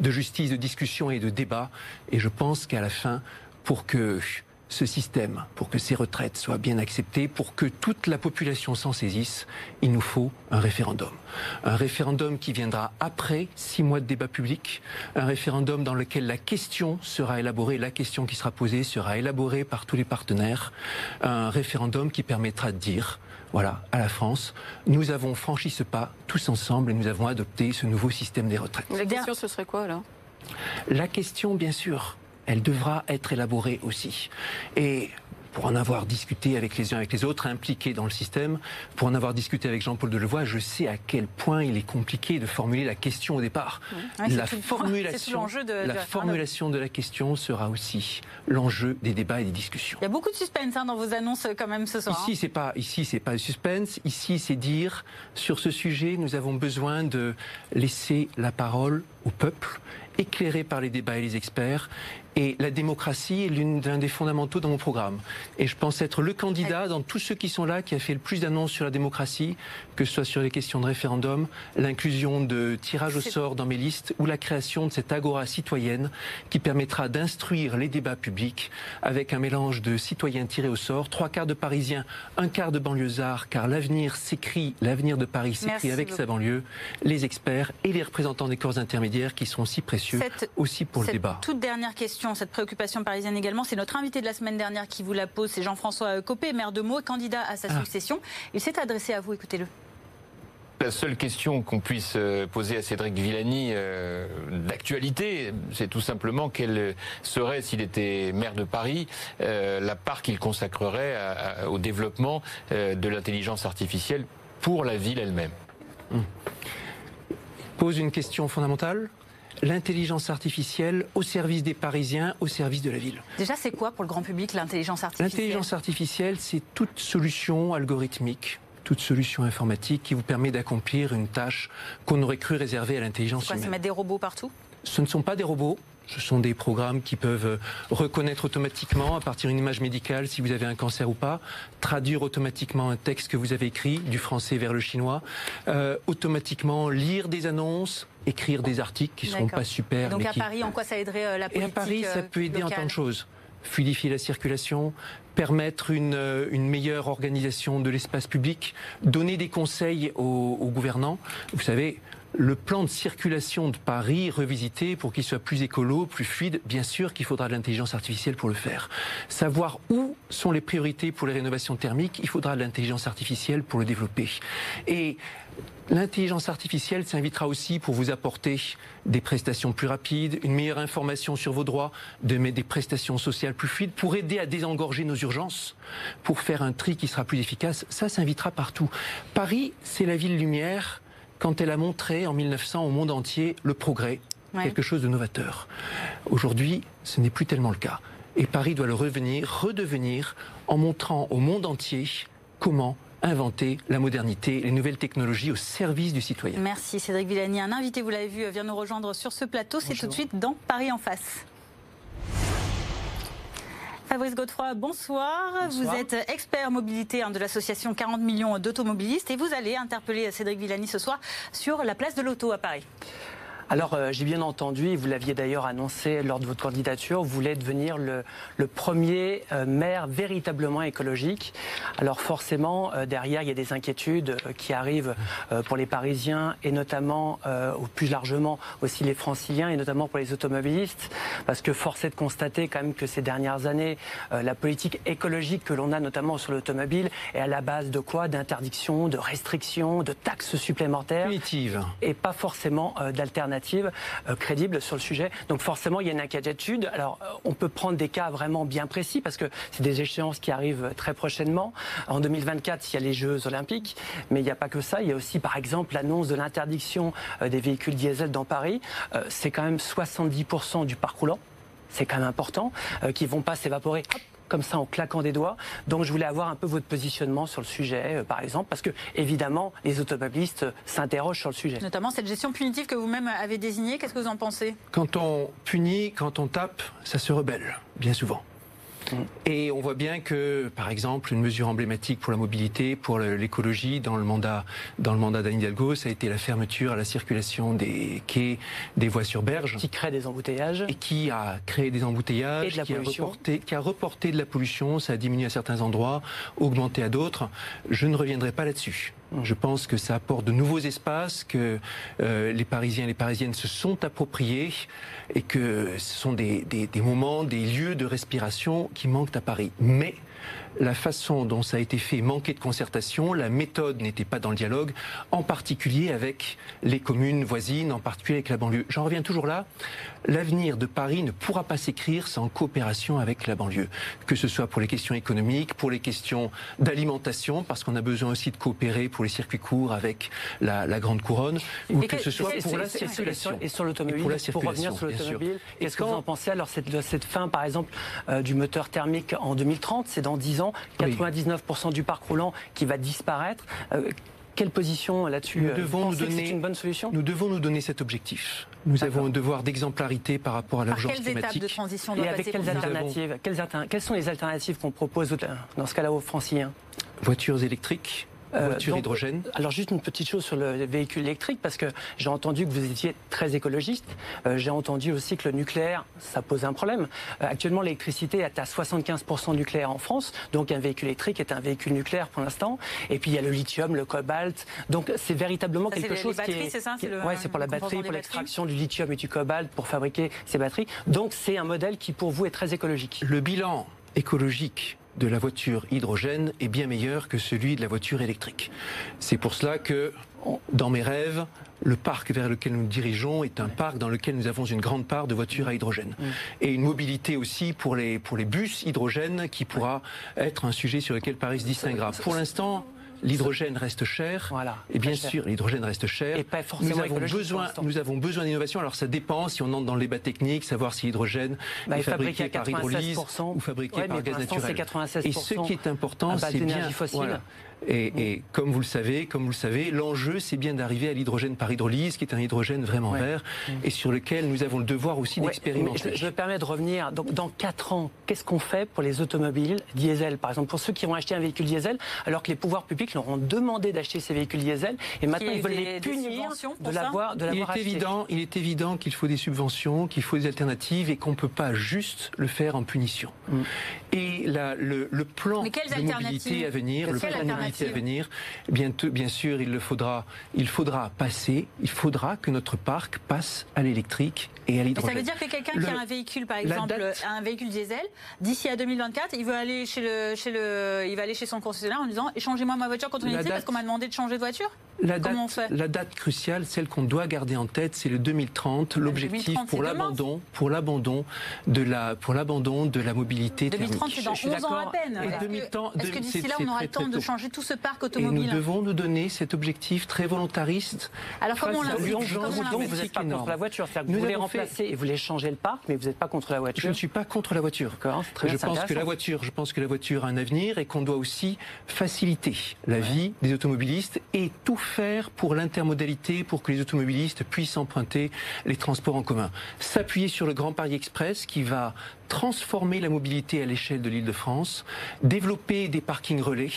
de justice, de discussion et de débat. Et je pense qu'à la fin, pour que ce système, pour que ces retraites soient bien acceptées, pour que toute la population s'en saisisse, il nous faut un référendum. Un référendum qui viendra après six mois de débat public, un référendum dans lequel la question sera élaborée, la question qui sera posée sera élaborée par tous les partenaires, un référendum qui permettra de dire, voilà, à la France, nous avons franchi ce pas tous ensemble et nous avons adopté ce nouveau système des retraites. La question, ce serait quoi alors? La question, bien sûr, elle devra être élaborée aussi. Et pour en avoir discuté avec les uns avec les autres, impliqués dans le système, pour en avoir discuté avec Jean-Paul Delevoye, je sais à quel point il est compliqué de formuler la question au départ. la formulation, de, la formulation de la question sera aussi l'enjeu des débats et des discussions. Il y a beaucoup de suspense hein, dans vos annonces quand même ce soir. Ici, hein. c'est pas ici, c'est pas le suspense. Ici, c'est dire sur ce sujet, nous avons besoin de laisser la parole au peuple éclairé par les débats et les experts. Et la démocratie est l'un des fondamentaux dans mon programme. Et je pense être le candidat dans tous ceux qui sont là qui a fait le plus d'annonces sur la démocratie, que ce soit sur les questions de référendum, l'inclusion de tirage au sort dans mes listes ou la création de cette agora citoyenne qui permettra d'instruire les débats publics avec un mélange de citoyens tirés au sort, trois quarts de Parisiens, un quart de banlieusards, car l'avenir s'écrit, l'avenir de Paris s'écrit avec sa banlieue, les experts et les représentants des corps intermédiaires qui seront si précieux aussi pour le débat. Toute dernière question, cette préoccupation parisienne également, c'est notre invité de la semaine dernière qui vous la pose, c'est Jean-François Copé, maire de Meaux, candidat à sa ah. succession. Il s'est adressé à vous, écoutez-le. La seule question qu'on puisse euh, poser à Cédric Villani euh, d'actualité, c'est tout simplement quelle serait, s'il était maire de Paris, euh, la part qu'il consacrerait au développement de l'intelligence artificielle pour la ville elle-même. Hum. Pose une question fondamentale l'intelligence artificielle au service des Parisiens, au service de la ville. Déjà, c'est quoi pour le grand public l'intelligence artificielle? L'intelligence artificielle, c'est toute solution algorithmique toute solution informatique qui vous permet d'accomplir une tâche qu'on aurait cru réservée à l'intelligence humaine. C'est mettre des robots partout? Ce ne sont pas des robots, ce sont des programmes qui peuvent reconnaître automatiquement, à partir d'une image médicale, si vous avez un cancer ou pas, traduire automatiquement un texte que vous avez écrit du français vers le chinois, euh, automatiquement lire des annonces, écrire des articles qui ne seront pas super. Donc à Paris, en quoi ça aiderait euh, la politique Et à Paris, ça euh, peut aider en tant de choses fluidifier la circulation, permettre une, une meilleure organisation de l'espace public, donner des conseils aux, aux gouvernants. Vous savez, le plan de circulation de Paris revisité pour qu'il soit plus écolo, plus fluide, bien sûr qu'il faudra de l'intelligence artificielle pour le faire. Savoir où sont les priorités pour les rénovations thermiques, il faudra de l'intelligence artificielle pour le développer. Et L'intelligence artificielle s'invitera aussi pour vous apporter des prestations plus rapides, une meilleure information sur vos droits, de des prestations sociales plus fluides, pour aider à désengorger nos urgences, pour faire un tri qui sera plus efficace. Ça s'invitera partout. Paris, c'est la ville lumière quand elle a montré en 1900 au monde entier le progrès, quelque chose de novateur. Aujourd'hui, ce n'est plus tellement le cas. Et Paris doit le revenir, redevenir, en montrant au monde entier comment inventer la modernité, les nouvelles technologies au service du citoyen. Merci Cédric Villani. Un invité, vous l'avez vu, vient nous rejoindre sur ce plateau. C'est tout de suite dans Paris en face. Fabrice Godefroy, bonsoir. Vous êtes expert mobilité hein, de l'association 40 millions d'automobilistes et vous allez interpeller Cédric Villani ce soir sur la place de l'auto à Paris. Alors, euh, j'ai bien entendu, et vous l'aviez d'ailleurs annoncé lors de votre candidature, vous voulez devenir le, premier euh, maire véritablement écologique. Alors forcément, euh, derrière, il y a des inquiétudes qui arrivent pour les Parisiens et notamment, ou plus largement, aussi les Franciliens et notamment pour les automobilistes, parce que force est de constater quand même que ces dernières années, la politique écologique que l'on a notamment sur l'automobile est à la base de quoi? D'interdictions, de restrictions, de taxes supplémentaires. Et pas forcément d'alternatives euh, crédible sur le sujet. Donc forcément, il y a une inquiétude. Alors, euh, on peut prendre des cas vraiment bien précis parce que c'est des échéances qui arrivent très prochainement. En 2024, il y a les Jeux Olympiques, mais il n'y a pas que ça. Il y a aussi, par exemple, l'annonce de l'interdiction euh, des véhicules diesel dans Paris. C'est quand même 70% du parc roulant. C'est quand même important, qui vont pas s'évaporer comme ça en claquant des doigts. Donc je voulais avoir un peu votre positionnement sur le sujet, euh, par exemple, parce que évidemment les automobilistes euh, s'interrogent sur le sujet. Notamment cette gestion punitive que vous-même avez désignée, qu'est-ce que vous en pensez? Quand on punit, quand on tape, ça se rebelle, bien souvent. Mm. Et on voit bien que, par exemple, une mesure emblématique pour la mobilité, pour l'écologie, dans le mandat, dans le mandat d'Anne Hidalgo, ça a été la fermeture à la circulation des quais, des voies sur berge. Qui crée des embouteillages. Et qui a créé des embouteillages, qui, a reporté, qui a reporté de la pollution. Ça a diminué à certains endroits, augmenté à d'autres. Je ne reviendrai pas là-dessus. Je pense que ça apporte de nouveaux espaces que euh, les Parisiens et les Parisiennes se sont appropriés et que ce sont des, des, des moments, des lieux de respiration qui manquent à Paris. Mais la façon dont ça a été fait manquait de concertation, la méthode n'était pas dans le dialogue, en particulier avec les communes voisines, en particulier avec la banlieue. J'en reviens toujours là, l'avenir de Paris ne pourra pas s'écrire sans coopération avec la banlieue, que ce soit pour les questions économiques, pour les questions d'alimentation, parce qu'on a besoin aussi de coopérer pour les circuits courts avec la, grande couronne, ou que, ce soit pour la circulation. Et sur l'automobile, pour, revenir sur l'automobile, qu'est-ce que vous en pensez alors cette, cette fin, par exemple, euh, du moteur thermique en 2030, c'est dans 10 ans, 99% du parc roulant qui va disparaître. Euh, quelle position là-dessus Nous devons nous donner une bonne solution? Nous devons nous donner cet objectif. Nous avons un devoir d'exemplarité par rapport à l'urgence climatique. Quelles étapes de transition Et avec quelles alternatives? Quelles, sont les alternatives qu'on propose dans ce cas-là aux Franciliens? Voitures électriques, euh, voiture hydrogène Alors juste une petite chose sur le véhicule électrique, parce que j'ai entendu que vous étiez très écologiste. Euh, j'ai entendu aussi que le nucléaire, ça pose un problème. Euh, actuellement, l'électricité est à 75% nucléaire en France, donc un véhicule électrique est un véhicule nucléaire pour l'instant. Et puis il y a le lithium, le cobalt. Donc c'est véritablement quelque chose qui est... C'est ça Ouais, c'est pour la batterie, pour l'extraction du lithium et du cobalt pour fabriquer ces batteries. Donc c'est un modèle qui pour vous est très écologique. Le bilan écologique de la voiture hydrogène est bien meilleur que celui de la voiture électrique. C'est pour cela que, dans mes rêves, le parc vers lequel nous nous dirigeons est un parc dans lequel nous avons une grande part de voitures à hydrogène. Et une mobilité aussi pour les, pour les bus hydrogène qui pourra être un sujet sur lequel Paris se distinguera. Pour l'instant, L'hydrogène reste cher. Voilà, et bien sûr, l'hydrogène reste cher. Et pas forcément nous avons besoin, nous avons besoin d'innovation. Alors ça dépend si on entre dans le débat technique, savoir si l'hydrogène bah, est fabriqué par hydrolyse ou fabriqué par gaz naturel. Et ce qui est important, c'est bien. Fossile. Et, comme vous le savez, comme vous le savez, l'enjeu c'est bien d'arriver à l'hydrogène par hydrolyse, qui est un hydrogène vraiment vert, et sur lequel nous avons le devoir aussi d'expérimenter. Je, me permets de revenir. Donc, dans 4 ans, qu'est-ce qu'on fait pour les automobiles diesel, par exemple, pour ceux qui vont acheter un véhicule diesel, alors que les pouvoirs publics leur ont demandé d'acheter ces véhicules diesel, et maintenant ils veulent les punir de l'avoir de il est évident, il est évident qu'il faut des subventions, qu'il faut des alternatives, et qu'on ne peut pas juste le faire en punition. Mm. Et la, le, plan de mobilité à venir, le plan bien, bien sûr, il le faudra, il faudra passer, il faudra que notre parc passe à l'électrique et à l'hydrogène. Ça veut dire que quelqu'un qui a un véhicule, par exemple, un véhicule diesel, d'ici à 2024, il veut aller chez le, chez le, il va aller chez son concessionnaire en disant échangez-moi ma voiture contre une parce qu'on m'a demandé de changer de voiture. La date, la date cruciale, celle qu'on doit garder en tête, c'est le 2030, l'objectif pour l'abandon, pour l'abandon de la, pour l'abandon de la mobilité 2030, c'est dans 11 ans à peine. Est-ce que d'ici là, on aura le temps de changer tout ce parc automobile Et nous devons nous donner cet objectif très volontariste. Alors comment on l'invite Vous n'êtes pas contre la voiture, vous voulez et vous voulez changer le parc, mais vous n'êtes pas contre la voiture. Je ne suis pas contre la voiture. Je pense que la voiture, je pense que la voiture a un avenir et qu'on doit aussi faciliter la vie des automobilistes et tout faire pour l'intermodalité, pour que les automobilistes puissent emprunter les transports en commun. S'appuyer sur le Grand Paris Express qui va transformer la mobilité à l'échelle de l'île de France, développer des parkings relais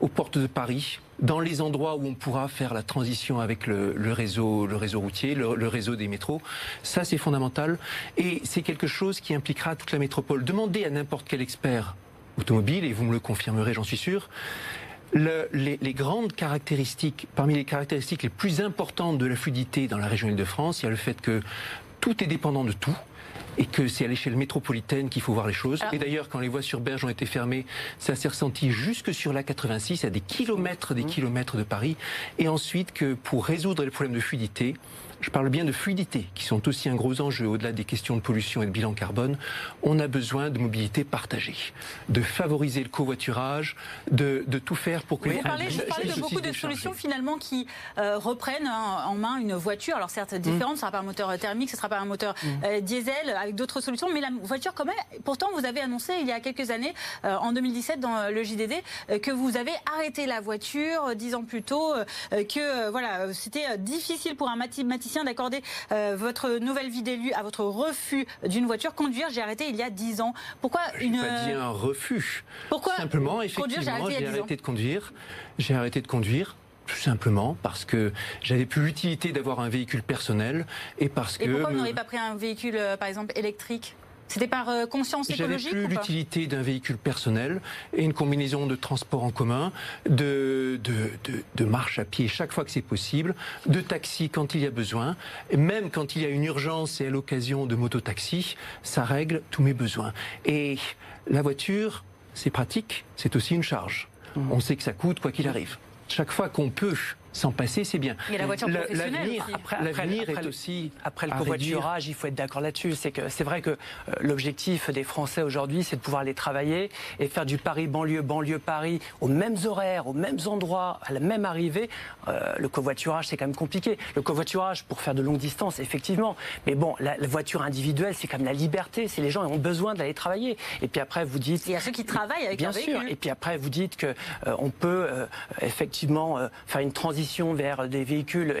aux portes de Paris, dans les endroits où on pourra faire la transition avec le, réseau, routier, le, réseau des métros. Ça, c'est fondamental. Et c'est quelque chose qui impliquera toute la métropole. Demandez à n'importe quel expert automobile, et vous me le confirmerez, j'en suis sûr, les, les, grandes caractéristiques, parmi les caractéristiques les plus importantes de la fluidité dans la région Île-de-France, il y a le fait que tout est dépendant de tout et que c'est à l'échelle métropolitaine qu'il faut voir les choses. Et d'ailleurs, quand les voies sur berge ont été fermées, ça s'est ressenti jusque sur la 86, à des kilomètres, des mmh. kilomètres de Paris. Et ensuite, que pour résoudre les problèmes de fluidité, je parle bien de fluidité, qui sont aussi un gros enjeu au-delà des questions de pollution et de bilan carbone. On a besoin de mobilité partagée, de favoriser le covoiturage, de, de tout faire pour que... vous parlez, de beaucoup de solutions finalement qui euh, reprennent en main une voiture. Alors certes différente, ce ne sera pas un moteur thermique, ce ne sera pas un moteur mm. euh, diesel avec d'autres solutions, mais la voiture quand même, pourtant vous avez annoncé il y a quelques années, euh, en 2017 dans le JDD, que vous avez arrêté la voiture dix ans plus tôt, que voilà, c'était difficile pour un mathématicien d'accorder euh, votre nouvelle vie d'élu à votre refus d'une voiture. Conduire, j'ai arrêté il y a 10 ans. Pourquoi une... pas dit un refus. Pourquoi Simplement, effectivement, j'ai arrêté, de conduire. J'ai arrêté de conduire tout simplement parce que j'avais plus l'utilité d'avoir un véhicule personnel et parce que... Et pourquoi vous n'auriez pas pris un véhicule, euh, par exemple, électrique? C'était par euh, conscience écologique J'avais plus l'utilité d'un véhicule personnel et une combinaison de transport en commun, de, de, marche à pied chaque fois que c'est possible, de taxi quand il y a besoin, et même quand il y a une urgence et à l'occasion de mototaxi, ça règle tous mes besoins. Et la voiture, c'est pratique, c'est aussi une charge. Mmh. On sait que ça coûte quoi qu'il arrive. Chaque fois qu'on peut s'en passer, c'est bien. Et la voiture professionnelle Après, l'avenir est aussi après le covoiturage, il faut être d'accord là-dessus. C'est que c'est vrai que euh, l'objectif des Français aujourd'hui, c'est de pouvoir aller travailler et faire du Paris banlieue banlieue Paris aux mêmes horaires, aux mêmes endroits, à la même arrivée. Euh, le covoiturage, c'est quand même compliqué. Le covoiturage pour faire de longues distances, effectivement. Mais bon, la, voiture individuelle, c'est quand même la liberté. C'est les gens qui ont besoin d'aller travailler. Et puis après, vous dites. Il y a ceux qui travaillent avec bien sûr. Et puis après, vous dites que euh, on peut effectivement faire une transition vers des véhicules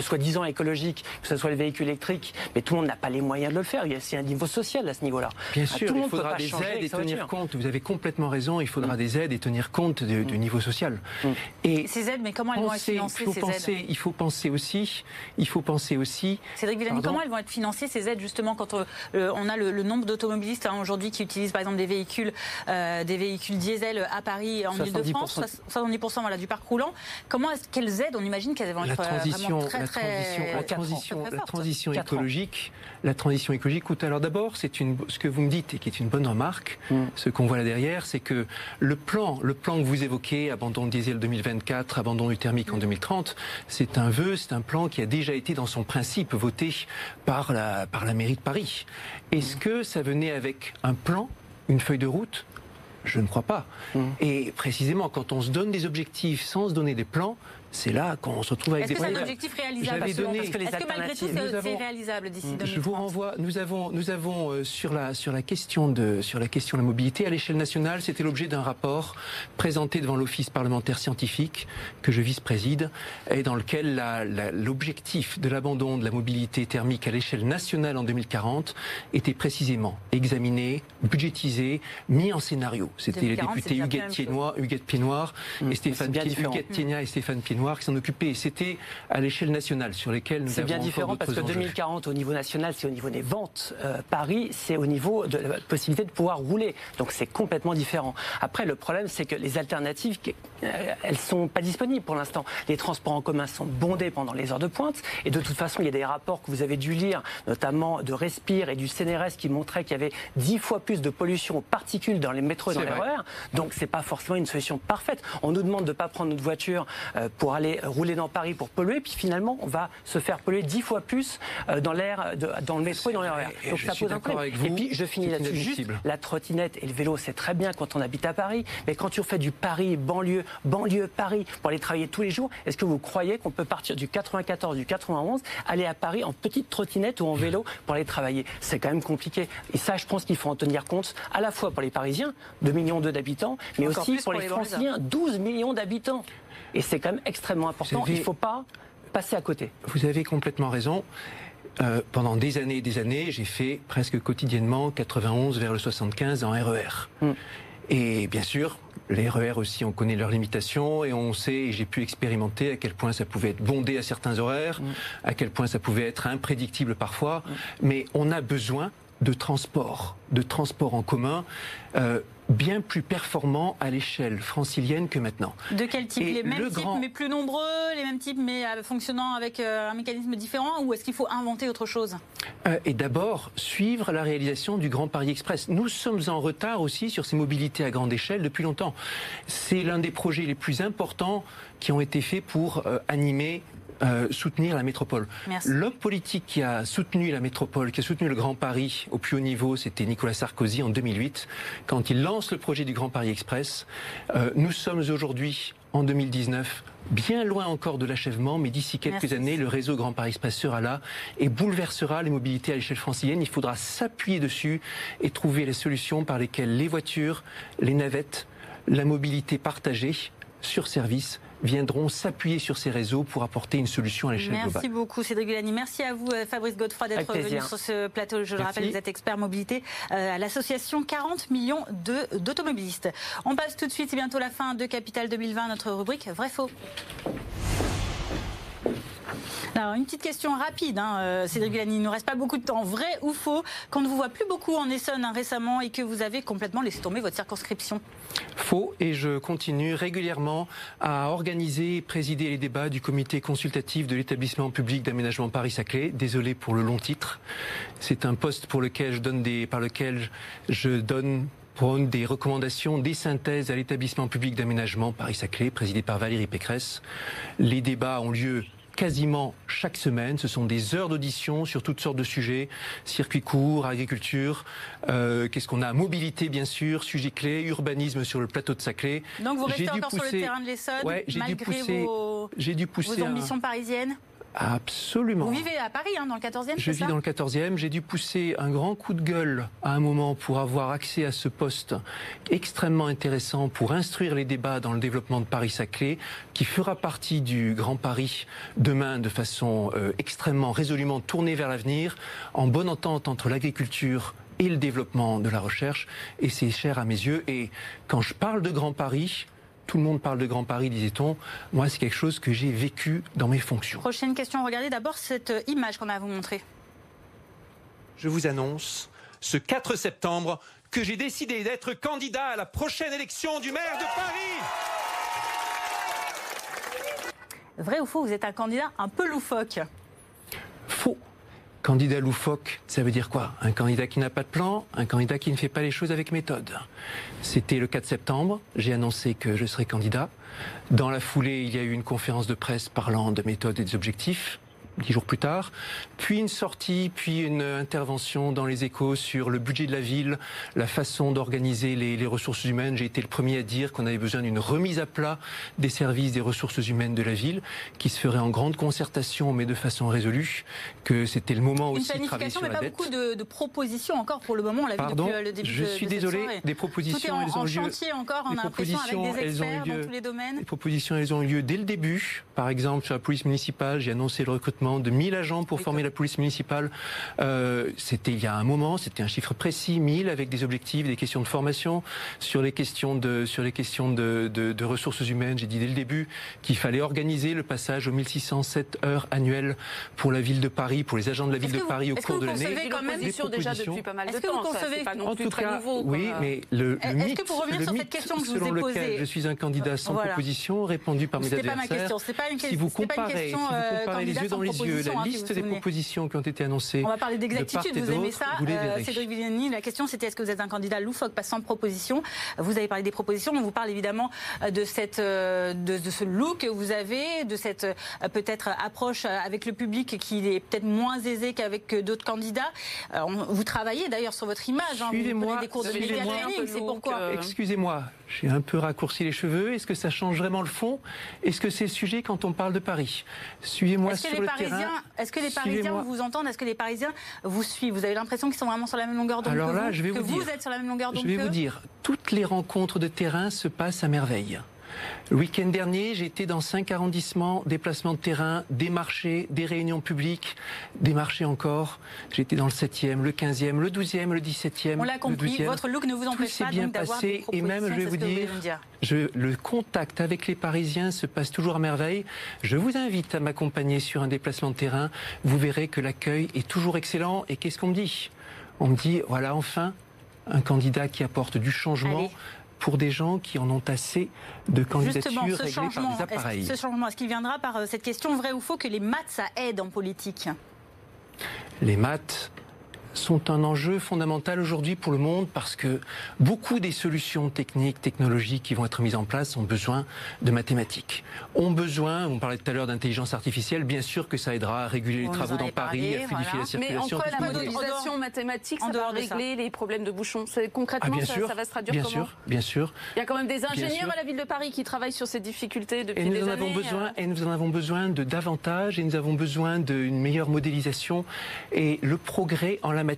soi-disant écologiques, que ce soit les véhicules électriques, mais tout le monde n'a pas les moyens de le faire. Il y a un niveau social à ce niveau-là. Bien ah, sûr, il faudra des aides et tenir compte. Vous avez complètement raison. Il faudra mm. des aides et tenir compte du mm. niveau social. Mm. Et ces aides, mais comment elles vont être financées il faut penser, Il faut penser aussi. Il faut penser aussi. Cédric Villani, comment elles vont être financées ces aides justement quand euh, on a le, nombre d'automobilistes hein, aujourd'hui qui utilisent par exemple des véhicules, euh, des véhicules diesel à Paris en Ile-de-France, 70% voilà, du parc roulant. Comment est-ce qu'elles on imagine qu'elles vont être euh, transition, très, la transition, la transition, la transition écologique, la transition écologique coûte. Alors d'abord, c'est une, ce que vous me dites et qui est une bonne remarque, mm. ce qu'on voit là derrière, c'est que le plan, le plan que vous évoquez, abandon de diesel 2024, abandon du thermique en 2030, c'est un vœu, c'est un plan qui a déjà été dans son principe voté par la, par la mairie de Paris. Est-ce mm. que ça venait avec un plan, une feuille de route? Je ne crois pas. Mm. Et précisément, quand on se donne des objectifs sans se donner des plans, c'est là qu'on se retrouve avec des problèmes. Est-ce que c'est un objectif réalisable Est-ce que malgré tout c'est réalisable d'ici 2030 Je vous renvoie. Nous avons, nous avons euh, sur la sur la question de sur la question de la mobilité à l'échelle nationale, c'était l'objet d'un rapport présenté devant l'office parlementaire scientifique que je vice-préside et dans lequel l'objectif de l'abandon de la mobilité thermique à l'échelle nationale en 2040 était précisément examiné, budgétisé, mis en scénario. C'était les députés Huguette Piednoir, Huguette Piednoir et Stéphane Huguette et Stéphane Piednoir qui s'en occupaient. C'était à l'échelle nationale sur lesquelles nous C'est bien différent parce que 2040 au niveau national, c'est au niveau des ventes. Euh, Paris, c'est au niveau de la possibilité de pouvoir rouler. Donc c'est complètement différent. Après, le problème, c'est que les alternatives, euh, elles sont pas disponibles pour l'instant. Les transports en commun sont bondés pendant les heures de pointe. Et de toute façon, il y a des rapports que vous avez dû lire, notamment de Respire et du CNRS, qui montraient qu'il y avait dix fois plus de pollution aux particules dans les métros et dans les RER. Donc c'est pas forcément une solution parfaite. On nous demande de ne pas prendre notre voiture euh, pour aller rouler dans Paris pour polluer, puis finalement, on va se faire polluer dix fois plus euh, dans l'air, dans le métro et dans l'air. Donc ça pose un problème. et puis, je finis là-dessus. Juste, la trottinette et le vélo, c'est très bien quand on habite à Paris, mais quand tu fais du Paris, banlieue, banlieue Paris, pour aller travailler tous les jours, est-ce que vous croyez qu'on peut partir du 94, du 91, aller à Paris en petite trottinette ou en vélo pour aller travailler? C'est quand même compliqué. Et ça, je pense qu'il faut en tenir compte, à la fois pour les Parisiens, 2 millions d'habitants, mais aussi pour, les, les Franciliens, 12 millions d'habitants. Et c'est quand même extrêmement important. Il ne faut pas passer à côté. Vous avez complètement raison. Euh, pendant des années et des années, j'ai fait presque quotidiennement 91 vers le 75 en RER. E mm. Et bien sûr, Les RER aussi, on connaît leurs limitations et on sait, et j'ai pu expérimenter à quel point ça pouvait être bondé à certains horaires, mm. à quel point ça pouvait être imprédictible parfois. Mm. Mais on a besoin de transport, de transport en commun. Euh, bien plus performant à l'échelle francilienne que maintenant. De quel type Les mêmes types mais plus nombreux, les mêmes types mais euh, fonctionnant avec euh, un mécanisme différent ou est-ce qu'il faut inventer autre chose? Et d'abord, suivre la réalisation du Grand Paris Express. Nous sommes en retard aussi sur ces mobilités à grande échelle depuis longtemps. C'est l'un des projets les plus importants qui ont été faits pour animer euh, soutenir la métropole. L'homme politique qui a soutenu la métropole, qui a soutenu le Grand Paris au plus haut niveau, c'était Nicolas Sarkozy en 2008, quand il lance le projet du Grand Paris Express. Euh, nous sommes aujourd'hui en 2019 bien loin encore de l'achèvement, mais d'ici quelques années, le réseau Grand Paris Express sera là et bouleversera les mobilités à l'échelle francilienne. Il faudra s'appuyer dessus et trouver les solutions par lesquelles les voitures, les navettes, la mobilité partagée sur service viendront s'appuyer sur ces réseaux pour apporter une solution à l'échelle globale. Merci beaucoup Cédric Villani. Merci à vous euh, Fabrice Godefroy d'être venu sur ce plateau. Je le rappelle, vous êtes expert mobilité euh, à l'association 40 millions d'automobilistes. On passe tout de suite, c'est bientôt la fin de Capital 2020, notre rubrique Vrai-Faux. Alors, une petite question rapide, hein, euh, Cédric Villani. Il ne nous reste pas beaucoup de temps. Vrai ou faux qu'on ne vous voit plus beaucoup en Essonne hein, récemment et que vous avez complètement laissé tomber votre circonscription Faux, et je continue régulièrement à organiser et présider les débats du comité consultatif de l'établissement public d'aménagement Paris-Saclay. Désolé pour le long titre. C'est un poste pour lequel je donne des, par lequel je donne des recommandations, des synthèses à l'établissement public d'aménagement Paris-Saclay, présidé par Valérie Pécresse. Les débats ont lieu quasiment chaque semaine. Ce sont des heures d'audition sur toutes sortes de sujets, circuits courts, agriculture, euh, qu'est-ce qu'on a, mobilité bien sûr, sujet clé, urbanisme sur le plateau de Saclay. Donc vous restez encore sur le terrain de l'Essonne, ouais, malgré vos, dû pousser vos ambitions parisiennes Absolument. Vous vivez à Paris, hein, dans le 14e Je vis dans le 14e. J'ai dû pousser un grand coup de gueule à un moment pour avoir accès à ce poste extrêmement intéressant pour instruire les débats dans le développement de Paris-Saclay, qui fera partie du Grand Paris demain de façon euh, extrêmement résolument tournée vers l'avenir, en bonne entente entre l'agriculture et le développement de la recherche. Et c'est cher à mes yeux. Et quand je parle de Grand Paris, tout le monde parle de Grand Paris, disait-on. Moi, c'est quelque chose que j'ai vécu dans mes fonctions. Prochaine question. Regardez d'abord cette euh, image qu'on a à vous montrer. Je vous annonce ce 4 septembre que j'ai décidé d'être candidat à la prochaine élection du maire de Paris. Vrai ou faux, vous êtes un candidat un peu loufoque. Candidat loufoque, ça veut dire quoi? Un candidat qui n'a pas de plan, un candidat qui ne fait pas les choses avec méthode. C'était le 4 septembre, j'ai annoncé que je serais candidat. Dans la foulée, il y a eu une conférence de presse parlant de méthode et des objectifs dix jours plus tard, puis une sortie, puis une intervention dans les échos sur le budget de la ville, la façon d'organiser les, ressources humaines. J'ai été le premier à dire qu'on avait besoin d'une remise à plat des services des ressources humaines de la ville, qui se ferait en grande concertation, mais de façon résolue, que c'était le moment aussi de travailler sur mais pas beaucoup de, propositions encore pour le moment. On l'a vu depuis euh, le début je suis désolé, des propositions, Tout est en, chantier encore, on a l'impression avec des experts dans tous les domaines. Les propositions, elles ont eu lieu dès le début. Par exemple, sur la police municipale, j'ai annoncé le recrutement de 1000 agents pour former la police municipale. Euh, c'était il y a un moment, c'était un chiffre précis, 1000 avec des objectifs, des questions de formation sur les questions de sur les questions de, de, ressources humaines. J'ai dit dès le début qu'il fallait organiser le passage aux 1607 heures annuelles pour la ville de Paris, pour les agents de la ville de Paris au cours de l'année. Est-ce que vous concevez déjà depuis pas mal de temps que vous concevez pas non plus très nouveau Oui, mais le, le mythe, que pour revenir sur cette question que je vous ai posée, je suis un candidat sans proposition répondu par mes adversaires. Pas ma question. Pas une question. Si vous comparez, si vous comparez les yeux dans les la hein, liste des propositions qui ont été annoncées. On va parler d'exactitude, vous aimez ça. Euh, Cédric Villani, la question c'était est-ce que vous êtes un candidat loufoque passant de propositions Vous avez parlé des propositions, on vous parle évidemment euh, de, cette, euh, de, ce look que vous avez, de cette peut-être approche avec le public qui est peut-être moins aisée qu'avec d'autres candidats. vous travaillez d'ailleurs sur votre image, hein, vous prenez des cours de média c'est pourquoi. Excusez-moi, j'ai un peu raccourci les cheveux. Est-ce que ça change vraiment le fond? Est-ce que c'est le sujet quand on parle de Paris? Suivez-moi sur le Est-ce que les Parisiens vous entendent? Est-ce que les Parisiens vous suivent? Vous avez l'impression qu'ils sont vraiment sur la même longueur d'onde Alors là, vous, je vais que vous, vous êtes sur la même longueur d'onde Je vais vous dire, toutes les rencontres de terrain se passent à merveille. Le week-end dernier, été dans cinq arrondissements, déplacements de terrain, des marchés, des réunions publiques, des marchés encore. Été dans le 7e, le 15e, le 12e, le 17e. On l'a compris, votre look ne vous empêche pas bien passé et même, je vais vous dire, Je, le contact avec les Parisiens se passe toujours à merveille. Je vous invite à m'accompagner sur un déplacement de terrain. Vous verrez que l'accueil est toujours excellent. Et qu'est-ce qu'on me dit? On me dit, voilà, enfin, un candidat qui apporte du changement pour des gens qui en ont assez de candidatures réglées par des appareils. ce changement, est-ce qu'il viendra par euh, cette question vrai ou faux que les maths, ça aide en politique? Les maths, sont un enjeu fondamental aujourd'hui pour le monde parce que beaucoup des solutions techniques, technologiques qui vont être mises en place ont besoin de mathématiques. Ont besoin, on parlait tout à l'heure d'intelligence artificielle, bien sûr que ça aidera à réguler les travaux dans Paris, à fluidifier la circulation. Mais entre la modélisation mathématique, ça va régler les problèmes de bouchons. Concrètement, ah, ça, va se traduire bien comment? sûr, bien sûr. Il y a quand même des ingénieurs à la ville de Paris qui travaillent sur ces difficultés depuis et nous en Avons besoin, euh. Et nous en avons besoin de davantage, et nous avons besoin d'une meilleure modélisation. Et le progrès en la matière,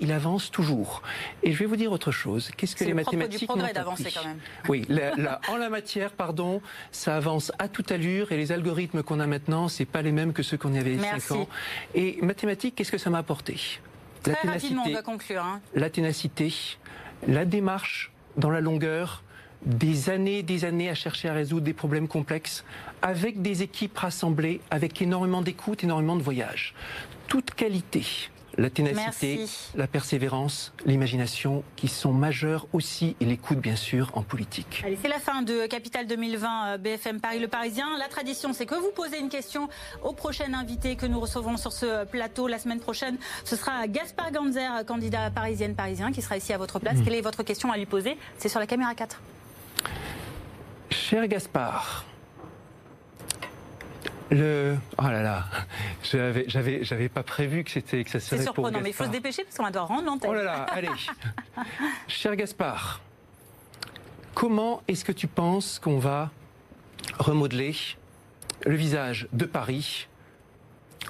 il avance toujours. Et je vais vous dire autre chose. Qu'est-ce que les mathématiques du progrès d'avancer quand même. Oui, en la matière, pardon, ça avance à toute allure et les algorithmes qu'on a maintenant, c'est pas les mêmes que ceux qu'on avait il y a 5 ans. Et mathématiques, qu'est-ce que ça m'a apporté? Très la rapidement, on va conclure. Hein. La ténacité, la démarche dans la longueur, des années, des années à chercher à résoudre des problèmes complexes, avec des équipes rassemblées, avec énormément d'écoute, énormément de voyages. Toute qualité la ténacité, la persévérance, l'imagination, qui sont majeurs aussi, et l'écoute bien sûr en politique. Allez, c'est la fin de Capital 2020 euh, BFM Paris Le Parisien. La tradition, c'est que vous posez une question au prochain invité que nous recevrons sur ce plateau la semaine prochaine. Ce sera Gaspard Ganzer, candidat parisienne parisien, qui sera ici à votre place. Hmm. Quelle est votre question à lui poser? C'est sur la caméra 4. Cher Gaspard, le oh là là, j'avais j'avais j'avais pas prévu que c'était que ça serait C'est surprenant, mais il faut se dépêcher parce qu'on doit rendre l'antenne. Oh là là, allez. Cher Gaspard, comment est-ce que tu penses qu'on va remodeler le visage de Paris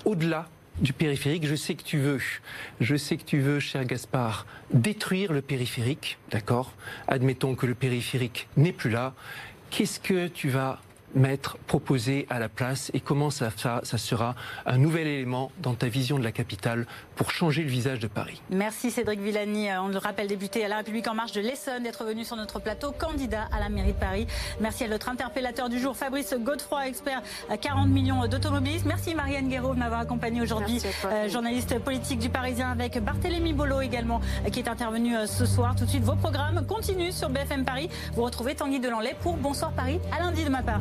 au-delà du périphérique? Je sais que tu veux, je sais que tu veux, cher Gaspard, détruire le périphérique, d'accord? Admettons que le périphérique n'est plus là. Qu'est-ce que tu vas mettre, proposer à la place et comment ça, ça, ça, sera un nouvel élément dans ta vision de la capitale pour changer le visage de Paris. Merci Cédric Villani, euh, on le rappelle député à La République En Marche de l'Essonne d'être venu sur notre plateau, candidat à la mairie de Paris. Merci à notre interpellateur du jour, Fabrice Godefroy, expert à 40 millions d'automobilistes. Merci Marianne Guéraud de m'avoir accompagné aujourd'hui, euh, journaliste politique du Parisien avec Barthélémy Bolo également euh, qui est intervenu ce soir. Tout de suite, vos programmes continuent sur BFM Paris. Vous retrouvez Tanguy Delanlay pour Bonsoir Paris à lundi de ma part.